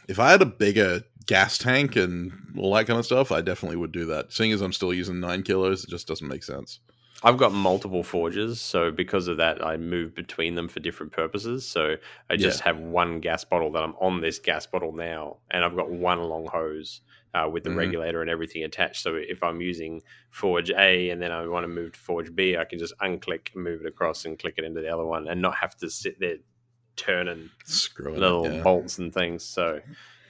if I had a bigger gas tank and all that kind of stuff, I definitely would do that. Seeing as I'm still using nine kilos, it just doesn't make sense. I've got multiple forges, so because of that, I move between them for different purposes. So I just have one gas bottle that I'm on this gas bottle now, and I've got one long hose uh, with the Mhm. regulator and everything attached. So if I'm using Forge A and then I want to move to Forge B, I can just unclick, and move it across, and click it into the other one, and not have to sit there turning Screw it. little yeah. bolts and things. So,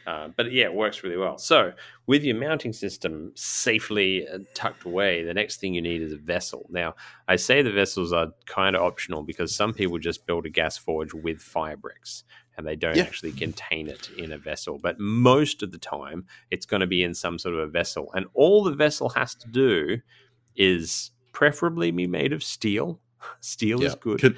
uh, but yeah, it works really well. So, with your mounting system safely uh, tucked away, the next thing you need is a vessel. Now, I say the vessels are kind of optional because some people just build a gas forge with fire bricks and they don't Yeah. actually contain it in a vessel. But most of the time, it's going to be in some sort of a vessel. And all the vessel has to do is preferably be made of steel. [laughs] Steel is good. Con-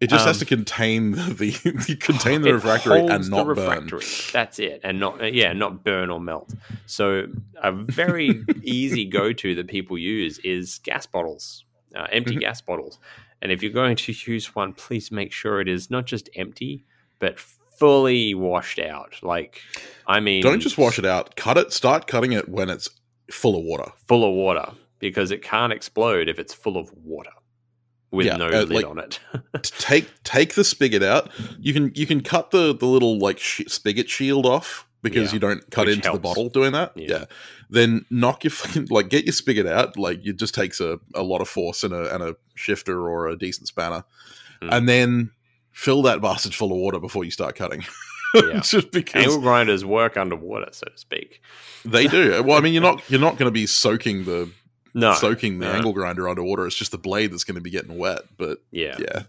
it just has Um, to contain the, the, [laughs] contain the refractory and not the burn. That's it, and not yeah, not burn or melt. So a very [laughs] easy go to that people use is gas bottles, uh, empty Mhm. gas bottles. And if you're going to use one, please make sure it is not just empty, but fully washed out. Like, I mean, Don't just wash it out. Cut it. Start cutting it when it's full of water. full of water because it can't explode if it's full of water with Yeah, no uh, lid like- on it. [laughs] Take take the spigot out. You can you can cut the the little like sh- spigot shield off because Yeah, you don't cut into the bottle doing that. Yeah. Yeah. Then knock your fucking like get your spigot out. Like it just takes a, a lot of force and a and a shifter or a decent spanner, Mm. and then fill that bastard full of water before you start cutting. Yeah. [laughs] just because Angle grinders work underwater, so to speak. they do. [laughs] Well, I mean, you're not you're not going to be soaking the No, soaking the no. angle grinder underwater. It's just the blade that's going to be getting wet. But Yeah. yeah,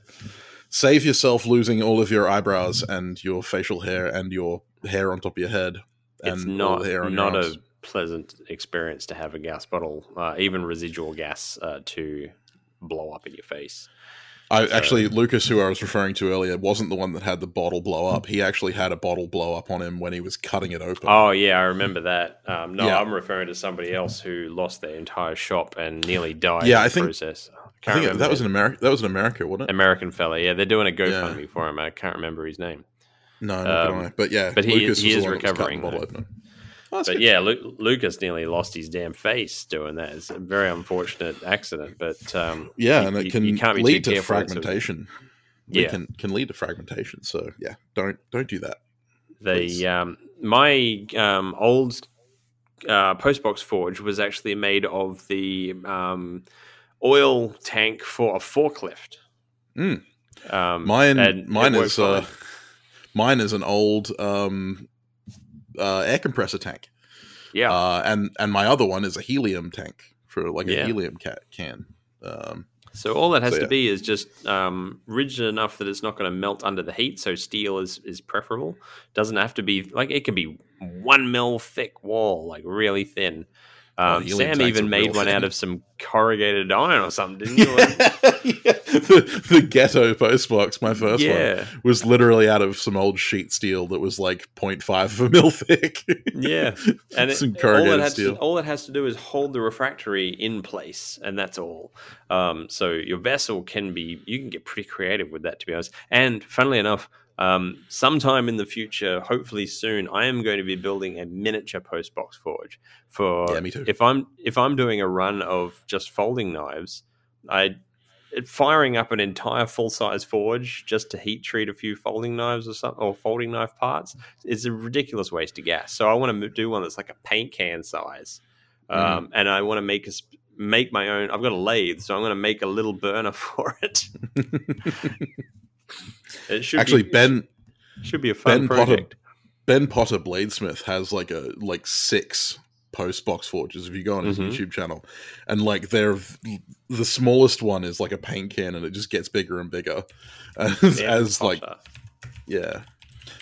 save yourself losing all of your eyebrows and your facial hair and your hair on top of your head. it's and all not not a pleasant experience to have a gas bottle, uh, even residual gas, uh, to blow up in your face. I actually Lucas, who I was referring to earlier, wasn't the one that had the bottle blow up. He actually had a bottle blow up on him when he was cutting it open. Oh yeah, I remember that. Um, no, Yeah. I'm referring to somebody else who lost their entire shop and nearly died. Yeah, in I the think- process. I I think that was an America. That was in America, wasn't it? American fella. Yeah, they're doing a Yeah. GoFundMe for him. I can't remember his name. No, Um. But yeah, but he- Lucas he is the one that was recovering, the bottle opener. Oh, But good. yeah, Lu- Lucas nearly lost his damn face doing that. It's a very unfortunate accident, but um, Yeah, you- and it can you can't be lead to fragmentation. It Yeah. can can lead to fragmentation. So yeah, don't don't do that. The um, my um, old uh, postbox forge was actually made of the um, oil tank for a forklift. Mm. Um, Mine mine is uh, mine is an old um, uh, air compressor tank. yeah, Uh, and and my other one is a helium tank for like a helium ca- can. Um, so all that has so to yeah. be is just um, rigid enough that it's not going to melt under the heat. So steel is is preferable. Doesn't have to be like it can be one mil thick wall, like really thin. Oh, Um, helium Sam even made one thin. out of some corrugated iron or something, didn't you? yeah, [laughs] the, the ghetto postbox, my first one, was literally out of some old sheet steel that was like 0.5 of a mil thick. [laughs] yeah, [laughs] and Some all it corrugated has steel. to all it has to do is hold the refractory in place, and that's all. Um, so your vessel can be you can get pretty creative with that, to be honest. And funnily enough. Um, sometime in the future, hopefully soon, I am going to be building a miniature postbox forge for Yeah, me too. if I'm if I'm doing a run of just folding knives, I firing up an entire full size forge just to heat treat a few folding knives or something or folding knife parts is a ridiculous waste of gas. So I want to do one that's like a paint can size, um, and I want to make a sp- make my own. I've got a lathe, so I'm going to make a little burner [laughs] for it. [laughs] it should Actually, be, Ben should be a fun Ben Potter- project. Ben Potter Bladesmith has like a like six post box forges. If you go on his Mhm. YouTube channel, and like they're the smallest one is like a paint can, and it just gets bigger and bigger [laughs] as, Yeah, as like Potter. yeah.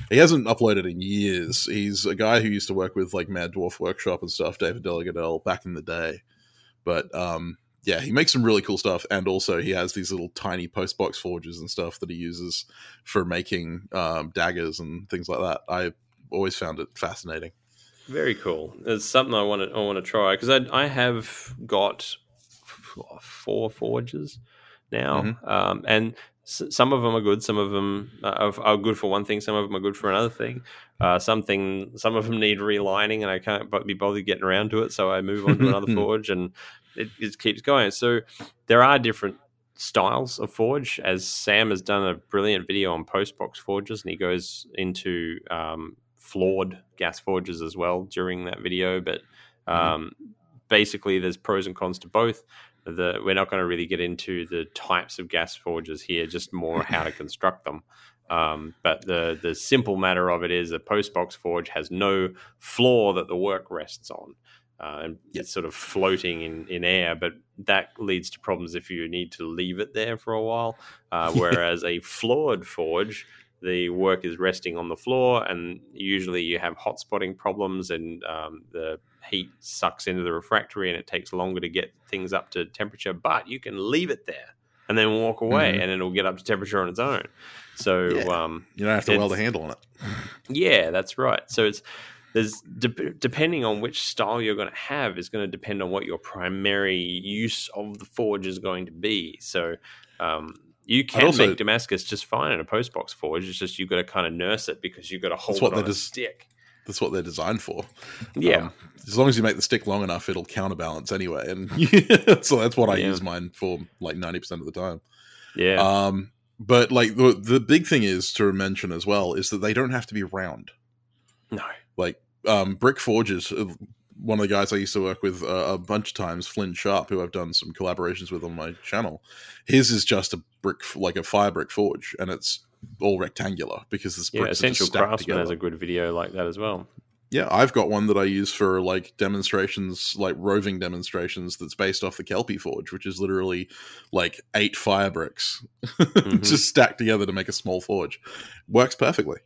He hasn't uploaded in years. He's a guy who used to work with like Mad Dwarf Workshop and stuff, David DelaGardelle, back in the day. But um, yeah, he makes some really cool stuff, and also he has these little tiny post box forges and stuff that he uses for making um, daggers and things like that. I always found it fascinating. Very cool. It's something I want to I want to try because I I have got four forges now, Mm-hmm. um, and s- some of them are good. Some of them are, are good for one thing. Some of them are good for another thing. Uh, something some of them need relining, and I can't be bothered getting around to it. So I move on to another [laughs] forge, and it just keeps going. So there are different styles of forge. As Sam has done a brilliant video on postbox forges, and he goes into um, floored gas forges as well during that video. But um, basically, there's pros and cons to both. The, we're not going to really get into the types of gas forges here, just more how to construct them. Um, but the the simple matter of it is a postbox forge has no floor that the work rests on. Uh, and it's sort of floating in, in air, but that leads to problems if you need to leave it there for a while. Uh, [laughs] whereas a floored forge, the work is resting on the floor, and usually you have hot spotting problems, and um, the heat sucks into the refractory, and it takes longer to get things up to temperature. But you can leave it there and then walk away, Mhm. and it'll get up to temperature on its own. So Yeah. um, You don't have to weld a handle on it. yeah, that's right. So it's there's de- depending on which style you're going to have is going to depend on what your primary use of the forge is going to be. So um, you can also- make Damascus just fine in a postbox forge. It's just you've got to kind of nurse it because you've got to hold what it on they a stick. That's what they're designed for. Yeah, Um, as long as you make the stick long enough, it'll counterbalance anyway. And [laughs] so that's what I Yeah. use mine for like 90% of the time. yeah, Um, but like the, the big thing is to mention as well is that they don't have to be round. no, Like um, Brick Forges, uh, one of the guys I used to work with uh, a bunch of times, Flynn Sharp, who I've done some collaborations with on my channel. His is just a brick, like a fire brick forge, and it's all rectangular because this yeah. bricks are just Essential Craftsman has a good video like that as well. Yeah, I've got one that I use for like demonstrations, like roving demonstrations. That's based off the Kelpie Forge, which is literally like eight fire bricks [laughs] Mhm. just stacked together to make a small forge. Works perfectly,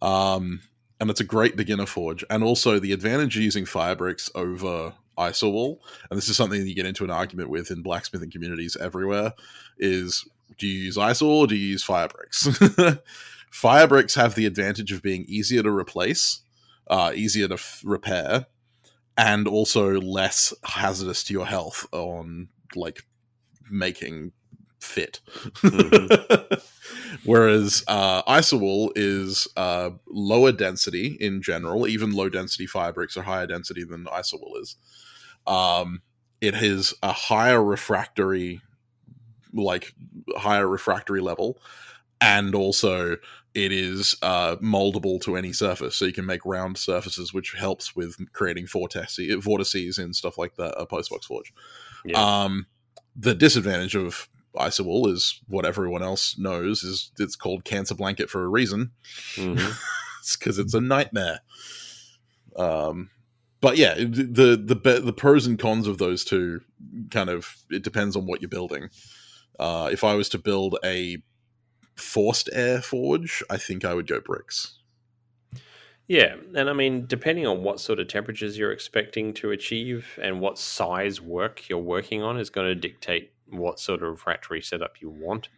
um, and it's a great beginner forge. And also the advantage of using fire bricks over isowool, and this is something you get into an argument with in blacksmithing communities everywhere, is do you use isowool or do you use fire bricks? [laughs] fire bricks have the advantage of being easier to replace uh, easier to f- repair, and also less hazardous to your health on like making fit. [laughs] Whereas uh, isowool is uh, lower density in general. Even low density fire bricks are higher density than isowool is. Um, it has a higher refractory, like higher refractory level, and also it is uh, moldable to any surface, so you can make round surfaces, which helps with creating vortices, vortices and stuff like that. A postbox forge. Yeah. Um, the disadvantage of isowool is what everyone else knows is it's called cancer blanket for a reason. Mhm. [laughs] it's because it's a nightmare. Um, but yeah, the the the pros and cons of those two kind of it depends on what you're building. Uh, if I was to build a forced air forge, I think I would go bricks. Yeah, and I mean, depending on what sort of temperatures you're expecting to achieve and what size work you're working on, is going to dictate what sort of refractory setup you want.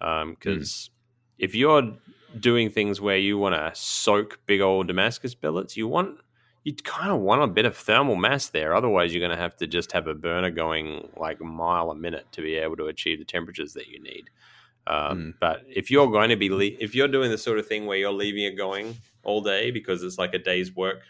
Because if you're doing things where you want to soak big old Damascus billets, you want you kind of want a bit of thermal mass there. Otherwise, you're going to have to just have a burner going like a mile a minute to be able to achieve the temperatures that you need. Um, Mm. But if you're going to be le- if you're doing the sort of thing where you're leaving it going all day because it's like a day's work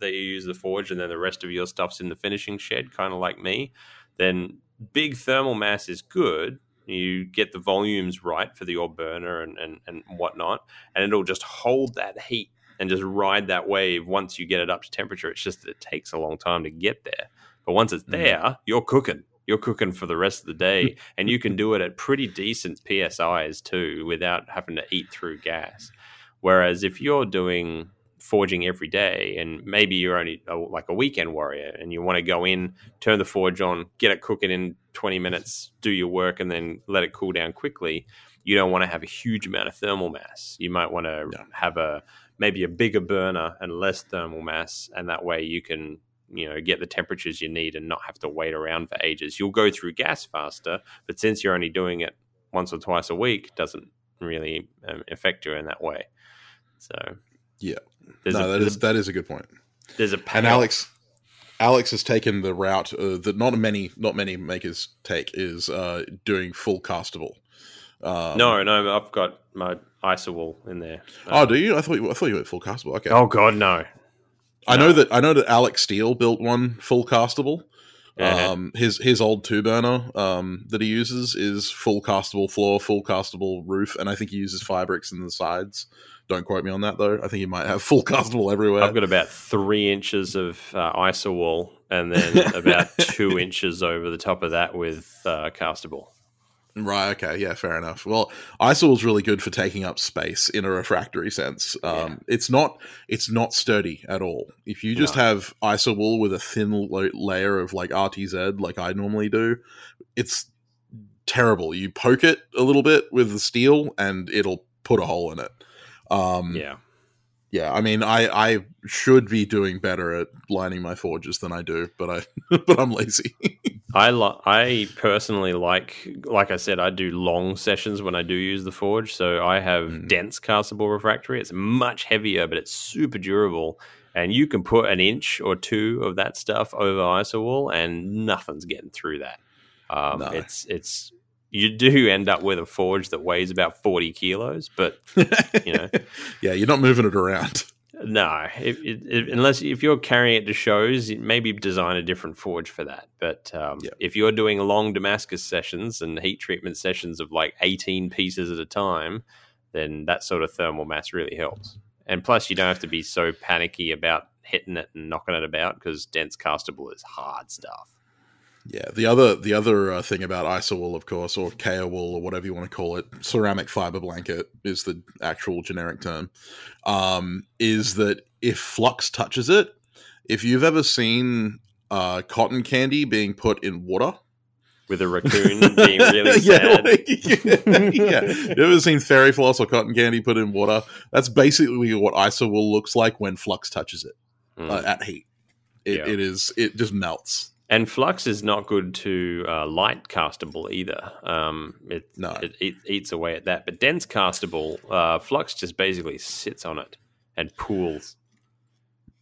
that you use the forge and then the rest of your stuff's in the finishing shed, kind of like me, then big thermal mass is good. You get the volumes right for the ore burner and, and, and whatnot, and it'll just hold that heat and just ride that wave once you get it up to temperature. It's just that it takes a long time to get there. But once it's Mhm. there, you're cooking. You're cooking for the rest of the day, [laughs] and you can do it at pretty decent PSIs too without having to eat through gas. Whereas if you're doing forging every day and maybe you're only a, like a weekend warrior and you want to go in, turn the forge on, get it cooking in 20 minutes, do your work, and then let it cool down quickly, you don't want to have a huge amount of thermal mass. You might want to Yeah. have a maybe a bigger burner and less thermal mass, and that way you can you know get the temperatures you need and not have to wait around for ages. You'll go through gas faster, but since you're only doing it once or twice a week, doesn't really um, affect you in that way. So Yeah. there's no, a, that is a, that is a good point. there's a And. Alex, Alex has taken the route uh, that not many not many makers take is uh, doing full castable. Um, No, no, I've got my isowool in there. Oh, do you? I thought you, I thought you went full castable. Okay. Oh God, no. I know that I know that Alex Steele built one full castable. Uh-huh. Um, his his old two burner um, that he uses is full castable floor, full castable roof, and I think he uses fire bricks in the sides. Don't quote me on that though. I think he might have [laughs] full castable everywhere. I've got about three inches of uh, isowool, and then [laughs] about two inches over the top of that with uh, castable. Right. Okay. Yeah. Fair enough. Well, ISO is really good for taking up space in a refractory sense. Um, Yeah. It's not. It's not sturdy at all. If you just No. have ISO wool with a thin lo- layer of like RTZ, like I normally do, it's terrible. You poke it a little bit with the steel, and it'll put a hole in it. Um, Yeah, yeah. I mean, I I should be doing better at lining my forges than I do, but I [laughs] but I'm lazy. [laughs] I li- I personally like, like I said, I do long sessions when I do use the forge. So I have Mm. dense castable refractory. It's much heavier, but it's super durable. And you can put an inch or two of that stuff over isowool, and nothing's getting through that. Um, No. It's it's you do end up with a forge that weighs about forty kilos, but You know. [laughs] yeah, you're not moving it around. no, unless if you're carrying it to shows, maybe design a different forge for that. But um, Yeah. if you're doing long Damascus sessions and heat treatment sessions of like 18 pieces at a time, then that sort of thermal mass really helps. And plus, you don't have to be so panicky about hitting it and knocking it about because dense castable is hard stuff. Yeah, the other the other uh, thing about isowool, of course, or Kaowool, or whatever you want to call it, ceramic fiber blanket is the actual generic term. Um, is that if flux touches it, if you've ever seen uh, cotton candy being put in water, With a raccoon being really [laughs] yeah, sad. [laughs] like- yeah, you ever seen fairy floss or cotton candy put in water? That's basically what isowool looks like when flux touches it Mm. uh, at heat. It, Yeah. it is it just melts. And flux is not good to uh, light castable either. Um, it, No. it, it eats away at that. But dense castable, uh, flux just basically sits on it and pools.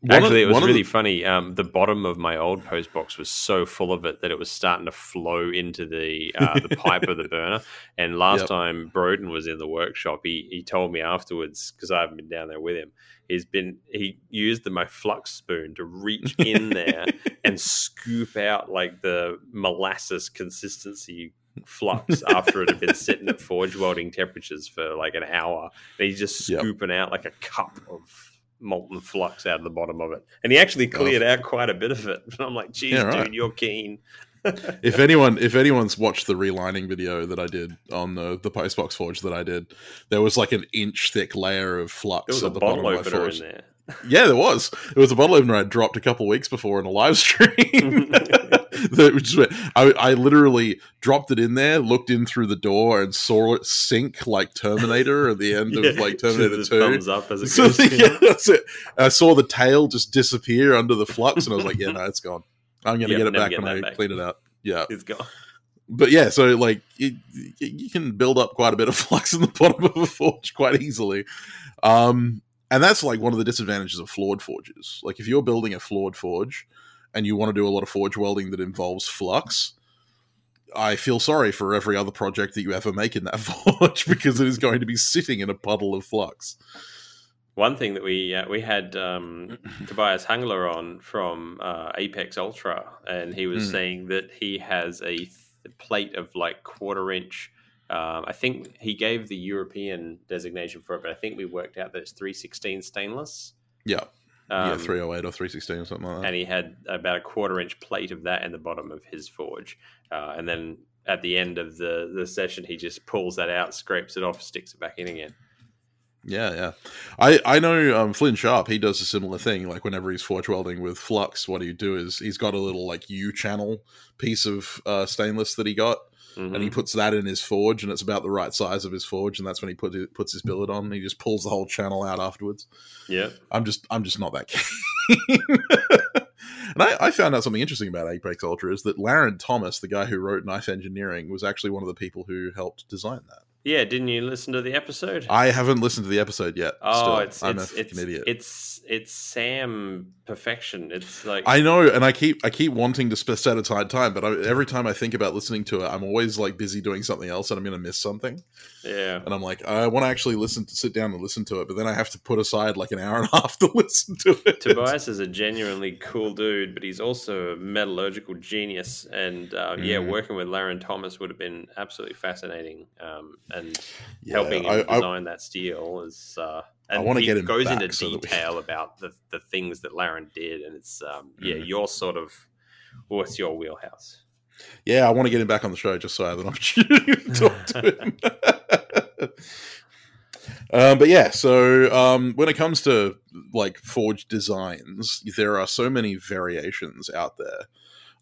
One of- Actually, it was of the- really funny. Um, the bottom of my old post box was so full of it that it was starting to flow into the uh, the pipe of the [laughs] burner. And last Yep. time Broden was in the workshop, he he told me afterwards because I haven't been down there with him. He's been he used the my flux spoon to reach in there [laughs] and scoop out like the molasses consistency flux after it had been [laughs] sitting at forge welding temperatures for like an hour. And he's just Yep. scooping out like a cup of molten flux out of the bottom of it. And he actually oh. cleared out quite a bit of it. And [laughs] I'm like, geez, Yeah, right. dude, you're keen. [laughs] if anyone if anyone's watched the relining video that I did on the the postbox forge that I did, there was like an inch thick layer of flux at the bottom of my forge. Yeah, there was. It was a bottle opener I dropped a couple weeks before in a live stream. [laughs] [laughs] Just- I, I literally dropped it in there, looked in through the door, and saw it sink like Terminator at the end of [laughs] like Terminator Two. thumbs up as it [laughs] So, goes. yeah, that's it. I saw the tail just disappear under the flux, and I was like, "Yeah, no, it's gone. I'm gonna Yep, get it back when I back. clean it out." Yeah, It's gone. but yeah, so like it, you can build up quite a bit of flux in the bottom of a forge quite easily. Um, and that's like one of the disadvantages of floored forges. Like if you're building a floored forge and you want to do a lot of forge welding that involves flux, I feel sorry for every other project that you ever make in that [laughs] forge because it is going to be sitting in a puddle of flux. One thing that we uh, we had um, [clears throat] Tobias Hangler on from uh, Apex Ultra, and he was Mm. saying that he has a th- plate of like quarter inch. Um, I think he gave the European designation for it, but I think we worked out that it's three sixteen stainless. Yeah, yeah, Um, 308 or 316 or something like that. and he had about a quarter inch plate of that in the bottom of his forge. Uh, and then at the end of the, the session, he just pulls that out, scrapes it off, sticks it back in again. Yeah, yeah. I I know um, Flynn Sharp. He does a similar thing. Like whenever he's forge welding with flux, what he do is he's got a little like U channel piece of uh, stainless that he got, and he Mhm. puts that in his forge, and it's about the right size of his forge, and that's when he put it, puts his billet on. And he just pulls the whole channel out afterwards. Yeah. I'm just I'm just not that [laughs] keen. and I, I found out something interesting about Apex Ultra is that Larrin Thomas, the guy who wrote Knife Engineering, was actually one of the people who helped design that. Yeah. Didn't you listen to the episode? I haven't listened to the episode yet. oh, still. it's I'm it's a it's, idiot. it's it's Sam perfection. It's like I know, and I keep I keep wanting to set aside time, but I, every time I think about listening to it, I'm always like busy doing something else, and I'm going to miss something. yeah. And I'm like, I want to actually listen to sit down and listen to it, but then I have to put aside like an hour and a half to [laughs] listen to it. Tobias is a genuinely cool dude, but he's also a metallurgical genius. And uh, yeah, Mhm. working with Larrin Thomas would have been absolutely fascinating. Um, and Yeah, helping him I- I- design that steel is. Uh, and wanna get him goes back into so that we- detail about the, the things that Larrin did, and it's um, yeah, Mhm. your sort of what's your wheelhouse? Yeah, I want to get him back on the show just so I have an [laughs] opportunity to talk to him. [laughs] um, but yeah, so um, when it comes to like forged designs, there are so many variations out there.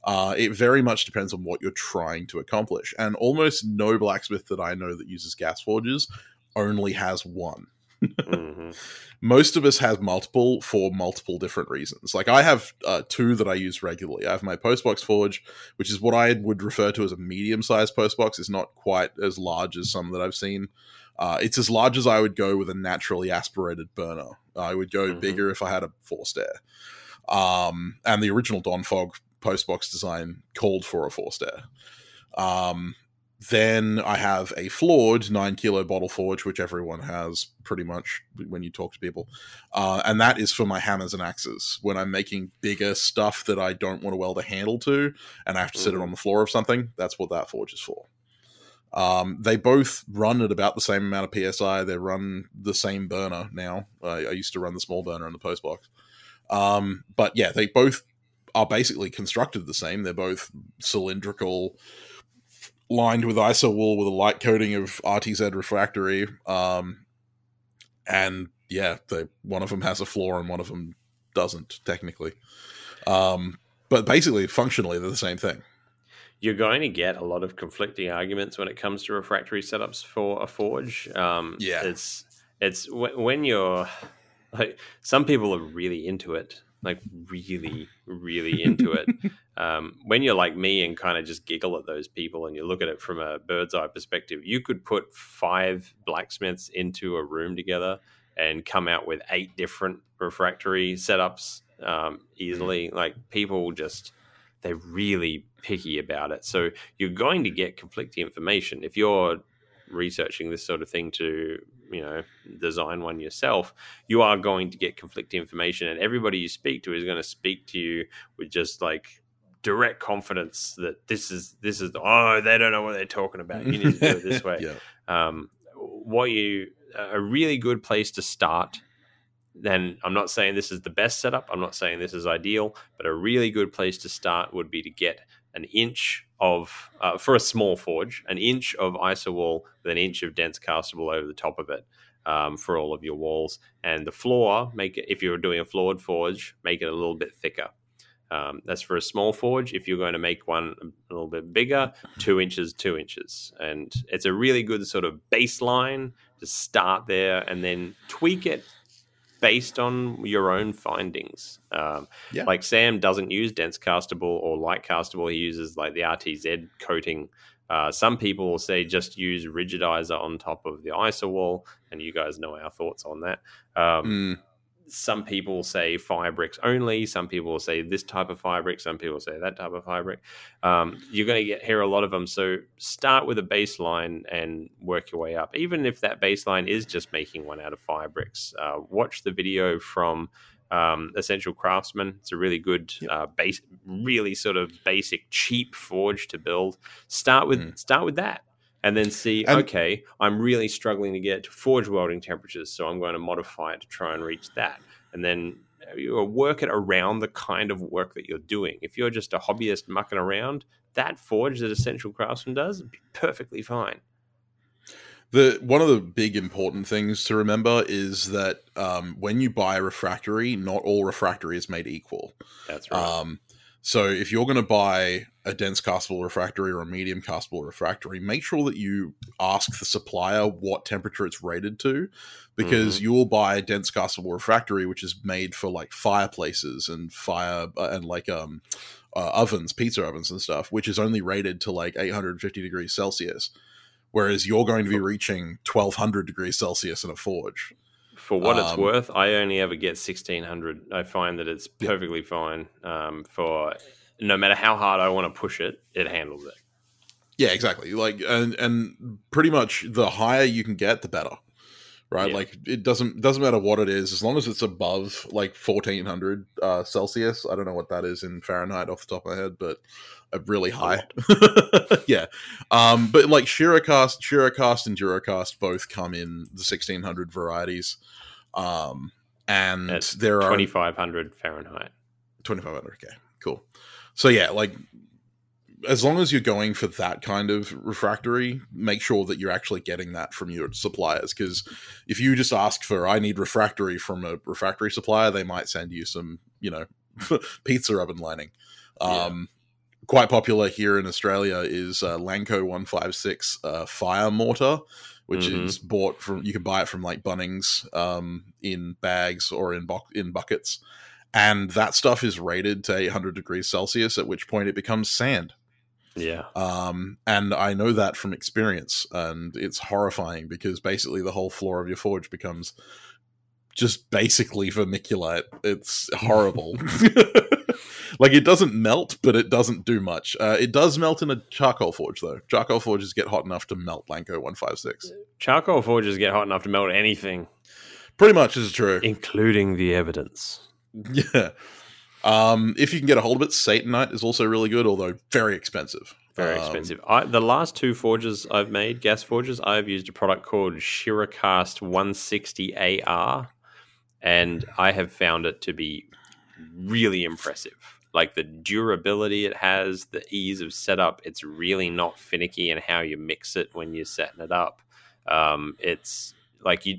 Uh, it very much depends on what you're trying to accomplish, and almost no blacksmith that I know that uses gas forges only has one. Hmm [laughs] most of us have multiple for multiple different reasons. Like I have uh, two that I use regularly. I have my postbox forge, which is what I would refer to as a medium-sized postbox. It's not quite as large as some that I've seen. Uh, it's as large as I would go with a naturally aspirated burner. I would go Mhm. bigger if I had a forced air. Um, and the original Don Fogg postbox design called for a forced air. Um, then I have a floored nine kilo bottle forge, which everyone has pretty much when you talk to people. Uh, and that is for my hammers and axes. When I'm making bigger stuff that I don't want to weld a handle to and I have to sit it Mhm. on the floor of something, that's what that forge is for. Um, they both run at about the same amount of PSI. They run the same burner now. I, I used to run the small burner in the postbox. Um, but yeah, they both are basically constructed the same. They're both cylindrical, lined with iso wool with a light coating of RTZ refractory. Um, and yeah, they one of them has a floor and one of them doesn't technically. Um, but basically, functionally, they're the same thing. You're going to get a lot of conflicting arguments when it comes to refractory setups for a forge. Um, Yeah. it's it's wh- when you're like some people are really into it, like really, really [laughs] into it. Um, when you're like me and kind of just giggle at those people and you look at it from a bird's eye perspective, you could put five blacksmiths into a room together and come out with eight different refractory setups um, easily. Like people just they're really picky about it. So you're going to get conflicting information if you're researching this sort of thing to you know design one yourself you are going to get conflicting information and everybody you speak to is going to speak to you with just like direct confidence that this is this is the, oh they don't know what they're talking about you need to do it this [laughs] way yeah. um, what you a really good place to start then i'm not saying this is the best setup i'm not saying this is ideal but a really good place to start would be to get an inch of uh, for a small forge an inch of iso wool with an inch of dense castable over the top of it um, for all of your walls. And the floor make it if you're doing a floored forge make it a little bit thicker. Um, that's for a small forge. If you're going to make one a little bit bigger two inches, two inches. And it's a really good sort of baseline to start there and then tweak it based on your own findings. Um, Yeah. Like Sam doesn't use dense castable or light castable, he uses like the RTZ coating. Uh, some people will say just use rigidizer on top of the ISO wool, and you guys know our thoughts on that. Um, Mm, some people say Firebricks only. Some people say this type of Firebrick. Some people say that type of Firebrick. Um, you're going to get hear a lot of them. So start with a baseline and work your way up. Even if that baseline is just making one out of Firebricks, uh, watch the video from um, Essential Craftsman. It's a really good Yep. uh, base, really sort of basic, cheap forge to build. Start with Mm. start with that and then see And- okay i'm really struggling to get to forge welding temperatures so i'm going to modify it to try and reach that. And then you work it around the kind of work that you're doing. If you're just a hobbyist mucking around that forge that essential craftsman does would be perfectly fine. The one of the big important things to remember is that um, when you buy a refractory, not all refractory is made equal. that's right. Um, so if you're going to buy a dense castable refractory or a medium castable refractory, make sure that you ask the supplier what temperature it's rated to, because you will buy a dense castable refractory which is made for like fireplaces and fire uh, and like um uh, ovens, pizza ovens and stuff, which is only rated to like 850 degrees Celsius. Whereas you're going to be reaching 1200 degrees Celsius in a forge. For what it's um, worth i only ever get 1600 i find that it's Yeah. [laughs] perfectly fine um, for no matter how hard i want to push it it handles it Yeah, exactly. Like and and pretty much the higher you can get, the better. Right? Yeah. Like it doesn't doesn't matter what it is, as long as it's above like fourteen hundred uh, Celsius. I don't know what that is in Fahrenheit off the top of my head, but really high. [laughs] yeah. Um, but like Shiracast, Shiracast and Duracast both come in the sixteen hundred varieties. Um, and That's there are 2500 fahrenheit 2500 okay cool so yeah like as long as you're going for that kind of refractory make sure that you're actually getting that from your suppliers because if you just ask for i need refractory from a refractory supplier they might send you some you know [laughs] pizza oven lining um quite popular here in australia is uh, Lanko 156 uh, fire mortar which Mhm. is bought from you can buy it from like bunnings um, in bags or in bu- in buckets. And that stuff is rated to 800 degrees celsius at which point it becomes sand. Yeah. Um, and i know that from experience and it's horrifying because basically the whole floor of your forge becomes just basically vermiculite. It's horrible [laughs] [laughs] like it doesn't melt but it doesn't do much. Uh, it does melt in a charcoal forge though. Charcoal forges get hot enough to melt Lanko 156 charcoal forges get hot enough to melt anything. Pretty much is true. Including the evidence. [laughs] Yeah. Um, if you can get a hold of it, Satanite is also really good, although very expensive. very Um, expensive. I, the last two forges i've made gas forges i've used a product called shiracast 160ar and i have found it to be really impressive like the durability it has the ease of setup it's really not finicky in how you mix it when you're setting it up um, it's like you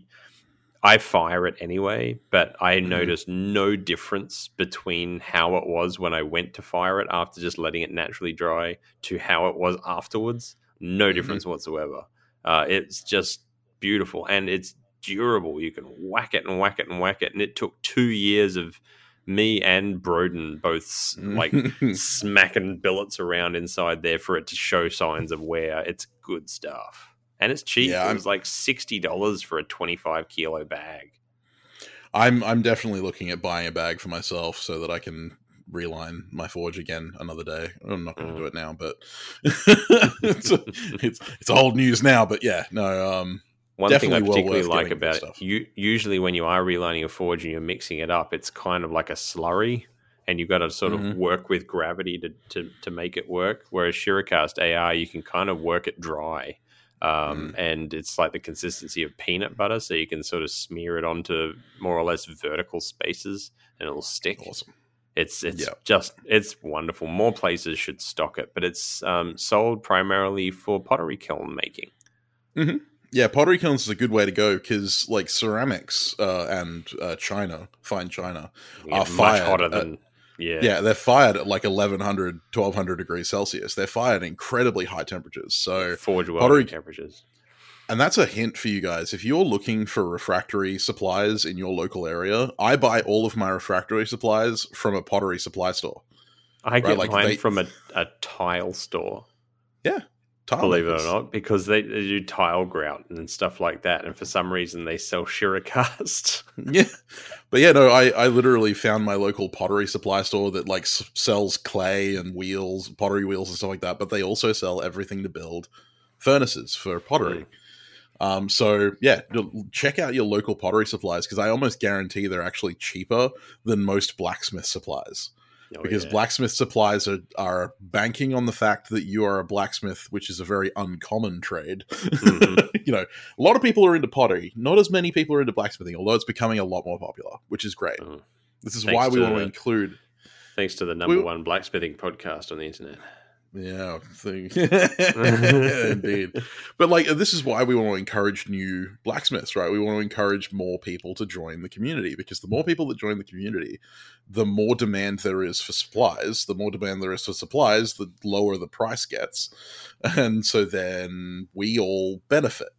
I fire it anyway, but I Mhm. noticed no difference between how it was when I went to fire it after just letting it naturally dry to how it was afterwards. No Mhm. difference whatsoever. Uh, it's just beautiful and it's durable. You can whack it and whack it and whack it. And it took two years of me and Broden both like [laughs] smacking billets around inside there for it to show signs of wear. It's good stuff. And it's cheap. Yeah, it I'm- was like sixty dollars for a twenty-five kilo bag. I'm I'm definitely looking at buying a bag for myself so that I can reline my forge again another day. I'm not going to Mm. do it now, but [laughs] it's, it's it's old news now. But yeah, no. Um, One thing I Definitely well particularly like about it, you, usually when you are relining a forge and you're mixing it up, it's kind of like a slurry, and you've got to sort Mhm. of work with gravity to, to to make it work. Whereas Shiracast AR, you can kind of work it dry, um, Mm. and it's like the consistency of peanut butter, so you can sort of smear it onto more or less vertical spaces, and it'll stick. awesome. It's it's Yeah. just it's wonderful. More places should stock it, but it's um, sold primarily for pottery kiln making. Yeah, pottery kilns is a good way to go because like ceramics uh, and uh, china, fine china, You Are much fired hotter at- than yeah. yeah, they're fired at like 1100, 1200 degrees Celsius. They're fired at incredibly high temperatures. So forge welding pottery- temperatures. And that's a hint for you guys. If you're looking for refractory supplies in your local area, I buy all of my refractory supplies from a pottery supply store. I get like mine they- from a, a tile store. Tile believe makers. it or not, because they, they do tile grout and stuff like that, and for some reason they sell Shiracast. [laughs] Yeah, but yeah, no, I I literally found my local pottery supply store that like s- sells clay and wheels, pottery wheels and stuff like that. But they also sell everything to build furnaces for pottery. Um, so yeah, check out your local pottery supplies because I almost guarantee they're actually cheaper than most blacksmith supplies. Oh, because yeah. blacksmith supplies are, are banking on the fact that you are a blacksmith, which is a very uncommon trade. Mhm. [laughs] you know, a lot of people are into pottery. Not as many people are into blacksmithing, although it's becoming a lot more popular, which is great. Mhm. This is Thanks why we to want to include. thanks to the number We- one blacksmithing podcast on the internet. Yeah, thing. [laughs] indeed. But like, this is why we want to encourage new blacksmiths, right? We want to encourage more people to join the community because the more people that join the community, the more demand there is for supplies. The more demand there is for supplies, the lower the price gets, and so then we all benefit.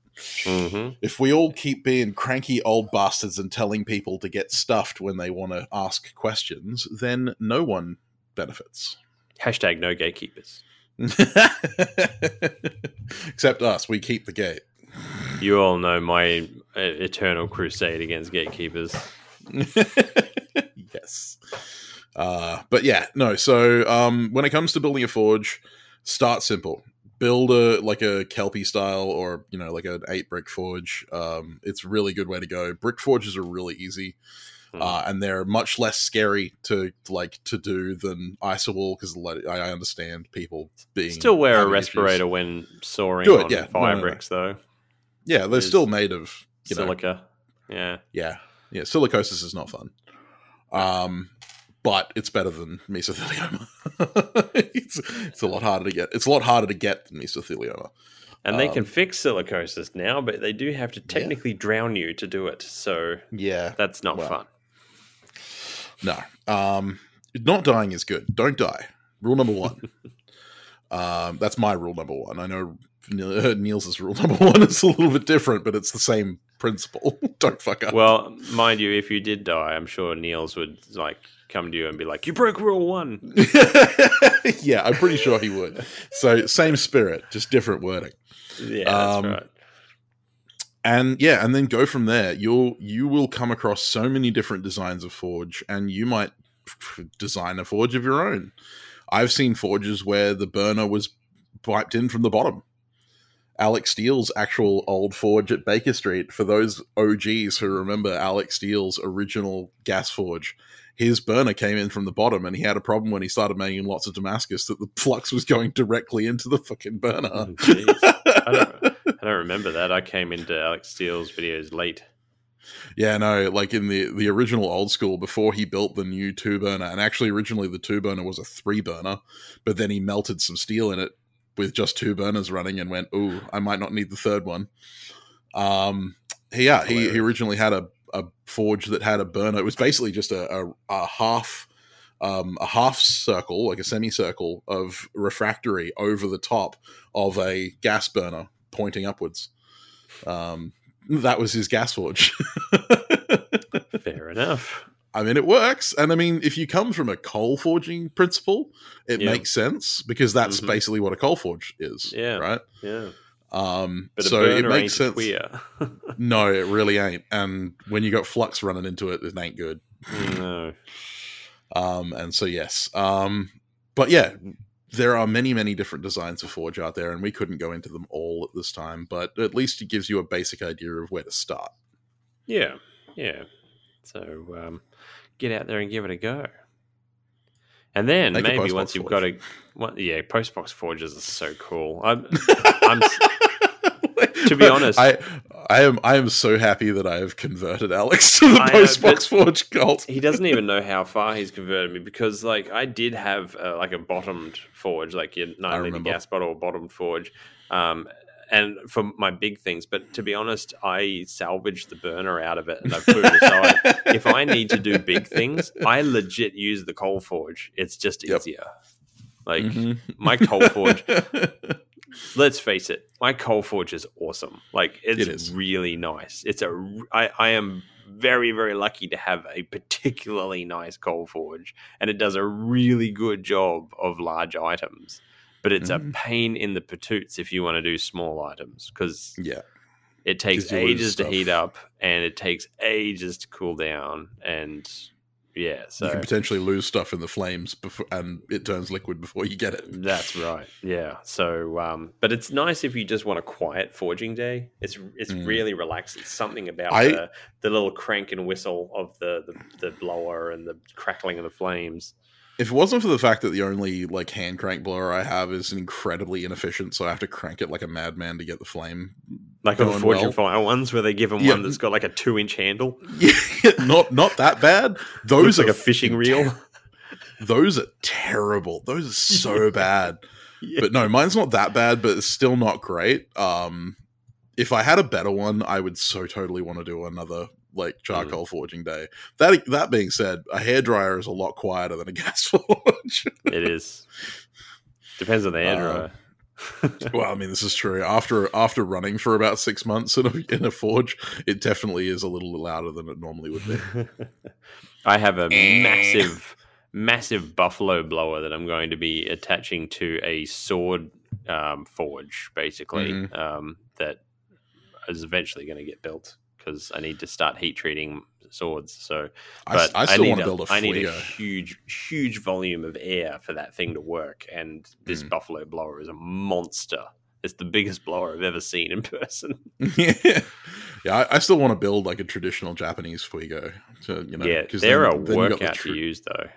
hmm If we all keep being cranky old bastards and telling people to get stuffed when they want to ask questions, then no one benefits. Hashtag no gatekeepers. [laughs] Except us, we keep the gate. You all know my uh, eternal crusade against gatekeepers. [laughs] yes. Uh, but yeah, no. So um, when it comes to building a forge, start simple. Build a like a kelpie style or you know like an eight brick forge. Um, it's a really good way to go. Brick forges are really easy. Hmm. uh, and they're much less scary to like to do than Isowool because I understand people being Still wear a respirator issues. when soaring Do it, on yeah. fire No, no, no. bricks, though. Yeah, they're still made of you know, Silica. Yeah. yeah, yeah. Silicosis is not fun, um, but it's better than mesothelioma. [laughs] it's it's a lot harder to get. It's a lot harder to get than mesothelioma. And they can Um, fix silicosis now, but they do have to technically drown you to do it. So Yeah, that's not Well. fun. No. Um, not dying is good. Don't die. Rule number one. [laughs] um, that's my rule number one. I know Neil- [laughs] Niels' rule number [laughs] one is a little bit different, but it's the same principle. Don't fuck up. Well, mind you, if you did die, I'm sure Niels would like come to you and be like, "You broke rule one." yeah, I'm pretty sure he would. So same spirit, just different wording. Yeah, that's Um, right. And yeah and then go from there. You'll you will come across so many different designs of forge and you might [laughs] design a forge of your own. I've seen forges where the burner was piped in from the bottom. Alex steele's actual old forge at baker street for those og's who remember alex steele's original gas forge his burner came in from the bottom and he had a problem when he started making lots of damascus that the [laughs] flux was going directly into the fucking burner. Oh, jeez. [laughs] I don't, remember that. I came into Alex Steele's videos late. Yeah, no, like in the the original old school before he built the new two burner, and actually originally the two burner was a three burner, but then he melted some steel in it with just two burners running and went, "Ooh, I might not need the third one." Um, he, yeah, he, he originally had a, a forge that had a burner. It was basically just a, a, a half um, a half circle, like a semicircle of refractory over the top of a gas burner pointing upwards. Um, that was his gas forge. [laughs] Fair enough. I mean, it works. And I mean, if you come from a coal forging principle, it Yeah. makes sense because that's Mhm. basically what a coal forge is. Yeah. Right. Yeah, Um, but so it makes sense. [laughs] No, it really ain't. And when you got flux running into it, it ain't good. no. Um, and so, yes. Um, but yeah, there are many, many different designs of Forge out there, and we couldn't go into them all at this time, but at least it gives you a basic idea of where to start. Yeah, yeah. So um, get out there and give it a go. And then Make maybe once you've forge. got a, well, yeah, postbox forges are so cool. I'm, [laughs] I'm to be [laughs] honest- I I am I am so happy that I have converted Alex to the I postbox forge cult. he doesn't even know [laughs] how far he's converted me because like I did have uh, like a bottomed forge, like your nine liter gas bottle bottomed forge, um, and for my big things. But to be honest, I salvaged the burner out of it and I put it aside. [laughs] if I need to do big things, I legit use the coal forge. It's just Yep. easier. Like Mhm. my coal forge. Let's face it, my coal forge is awesome. Like it's It really nice. It's a I, I am very very lucky to have a particularly nice coal forge, and it does a really good job of large items. but it's Mhm. a pain in the patoots if you want to do small items because Yeah. it takes ages to heat up and it takes ages to cool down and yeah so you can potentially lose stuff in the flames before, and it turns liquid before you get it. That's right. Yeah. So, um, but it's nice if you just want a quiet forging day. It's it's Mm. really relaxed. It's something about I- the, the little crank and whistle of the, the the blower and the crackling of the flames. If it wasn't for the fact that the only like hand crank blower I have is incredibly inefficient, so I have to crank it like a madman to get the flame. Like on the Forge well. Fire ones, where they give them Yeah. one that's got like a two inch handle. Yeah, [laughs] not not that bad. Those like a fishing reel. ter- those are terrible. Those are so [laughs] bad. Yeah. But no, mine's not that bad, but it's still not great. Um, if I had a better one, I would so totally want to do another like charcoal forging day. That that being said, a hairdryer is a lot quieter than a [laughs] gas forge. it is. Depends on the air Uh, dryer. [laughs] well, I mean, this is true. After after running for about six months in a, in a forge, it definitely is a little louder than it normally would be. [laughs] I have a Eh. massive, massive buffalo blower that I'm going to be attaching to a sword um, forge, basically, Mhm. um, that is eventually going to get built because I need to start heat treating swords. So, but I still need want to build a I need a huge, huge volume of air for that thing to work, and this Mm. buffalo blower is a monster. It's the biggest blower I've ever seen in [laughs] person. yeah, [laughs] yeah. I, I still want to build like a traditional Japanese fuigo. To you know, yeah, they're then- a then got the workout true- to use, though.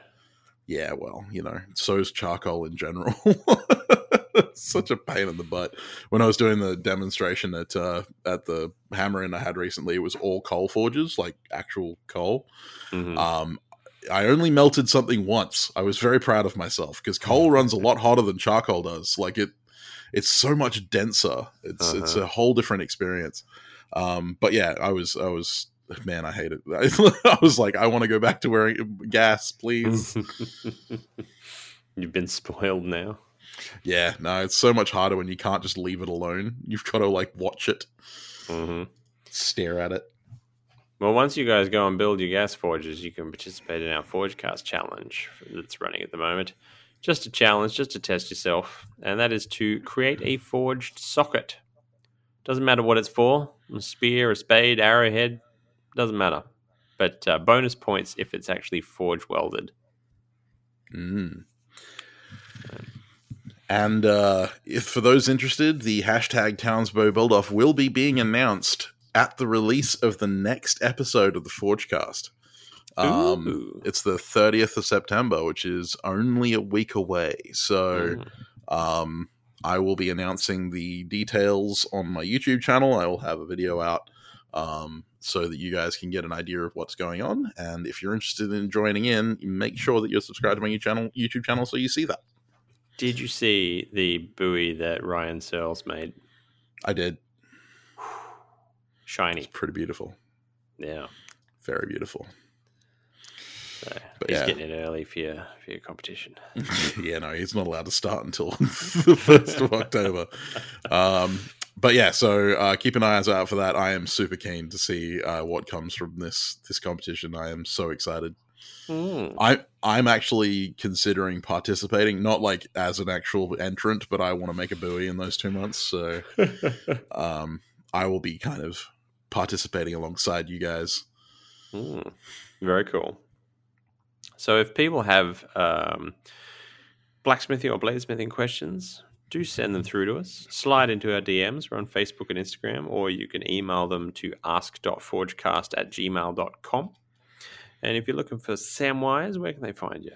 Yeah, well, you know, so's charcoal in general. [laughs] [laughs] Such a pain in the butt. When I was doing the demonstration at uh, at the Hammer Inn I had recently, it was all coal forges, like actual coal. Mhm. Um, I only melted something once. I was very proud of myself because coal runs a lot hotter than charcoal does. Like it, it's so much denser. It's it's Uh-huh. a whole different experience. Um, but yeah, I was I was [sighs] man, I hate it. [laughs] I was like, I want to go back to wearing gas, please. [laughs] You've been spoiled now. Yeah, no, it's so much harder when you can't just leave it alone. You've got to like watch it, hmm stare at it. Well, once you guys go and build your gas forges, you can participate in our Forgecast challenge that's running at the moment. Just a challenge, just to test yourself, and that is to create a forged socket. Doesn't matter what it's for a spear, a spade, arrowhead, doesn't matter. But uh, bonus points if it's actually forge welded. Mm. And uh, if for those interested, the hashtag Townsbow Build Off will be being announced at the release of the next episode of the Forgecast. Um, Ooh. it's the 30th of September, which is only a week away. So Mm. um, I will be announcing the details on my YouTube channel. I will have a video out um, so that you guys can get an idea of what's going on. And if you're interested in joining in, make sure that you're subscribed to my YouTube channel, YouTube channel so you see that. Did you see the bowie that Ryan Searles made? I did. Shiny. It's pretty beautiful. Yeah. Very beautiful. So But he's yeah. getting it early for your for your competition. [laughs] yeah, no, he's not allowed to start until [laughs] the first of October. Um, but yeah, so uh, keep an eye out for that. I am super keen to see uh, what comes from this this competition. I am so excited. Mm. I I'm actually considering participating, not like as an actual entrant, but I want to make a bowie in those two months. So [laughs] um, I will be kind of participating alongside you guys. Mm, very cool. So, if people have um, blacksmithing or bladesmithing questions, do send them through to us. Slide into our DMs. We're on Facebook and Instagram, or you can email them to ask.forgecast at gmail.com. And if you're looking for Samwise, where can they find you?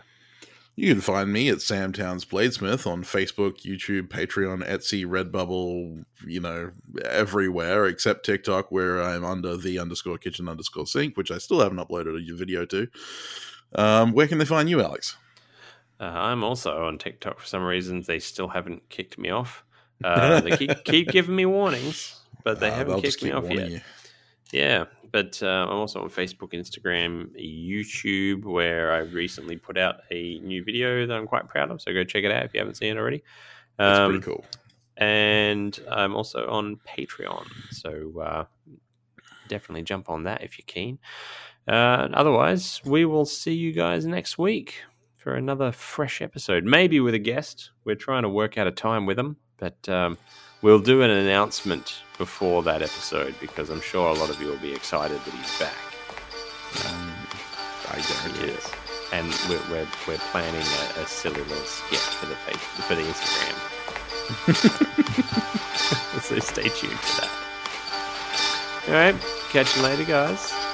You can find me at Sam Towns Bladesmith on Facebook, YouTube, Patreon, Etsy, Redbubble, you know, everywhere except TikTok, where I'm under the underscore kitchen underscore sink, which I still haven't uploaded a video to. Um, where can they find you, Alex? Uh, I'm also on TikTok for some reasons. They still haven't kicked me off. [laughs] Uh, they keep, keep giving me warnings, but they Uh, haven't kicked me off yet. you. Yeah, but uh, I'm also on Facebook, Instagram, YouTube, where I recently put out a new video that I'm quite proud of. So go check it out if you haven't seen it already. That's Um, pretty cool. And I'm also on Patreon. So uh, definitely jump on that if you're keen. Uh, otherwise, we will see you guys next week for for another fresh episode. Maybe with a guest. We're trying to work out a time with them, but um, we'll do an announcement before that episode because I'm sure a lot of you will be excited that he's back. Um, I guarantee it. And we're, we're, we're planning a, a silly little skit for the face, for the Instagram. [laughs] so stay tuned for that. All right, catch you later, guys.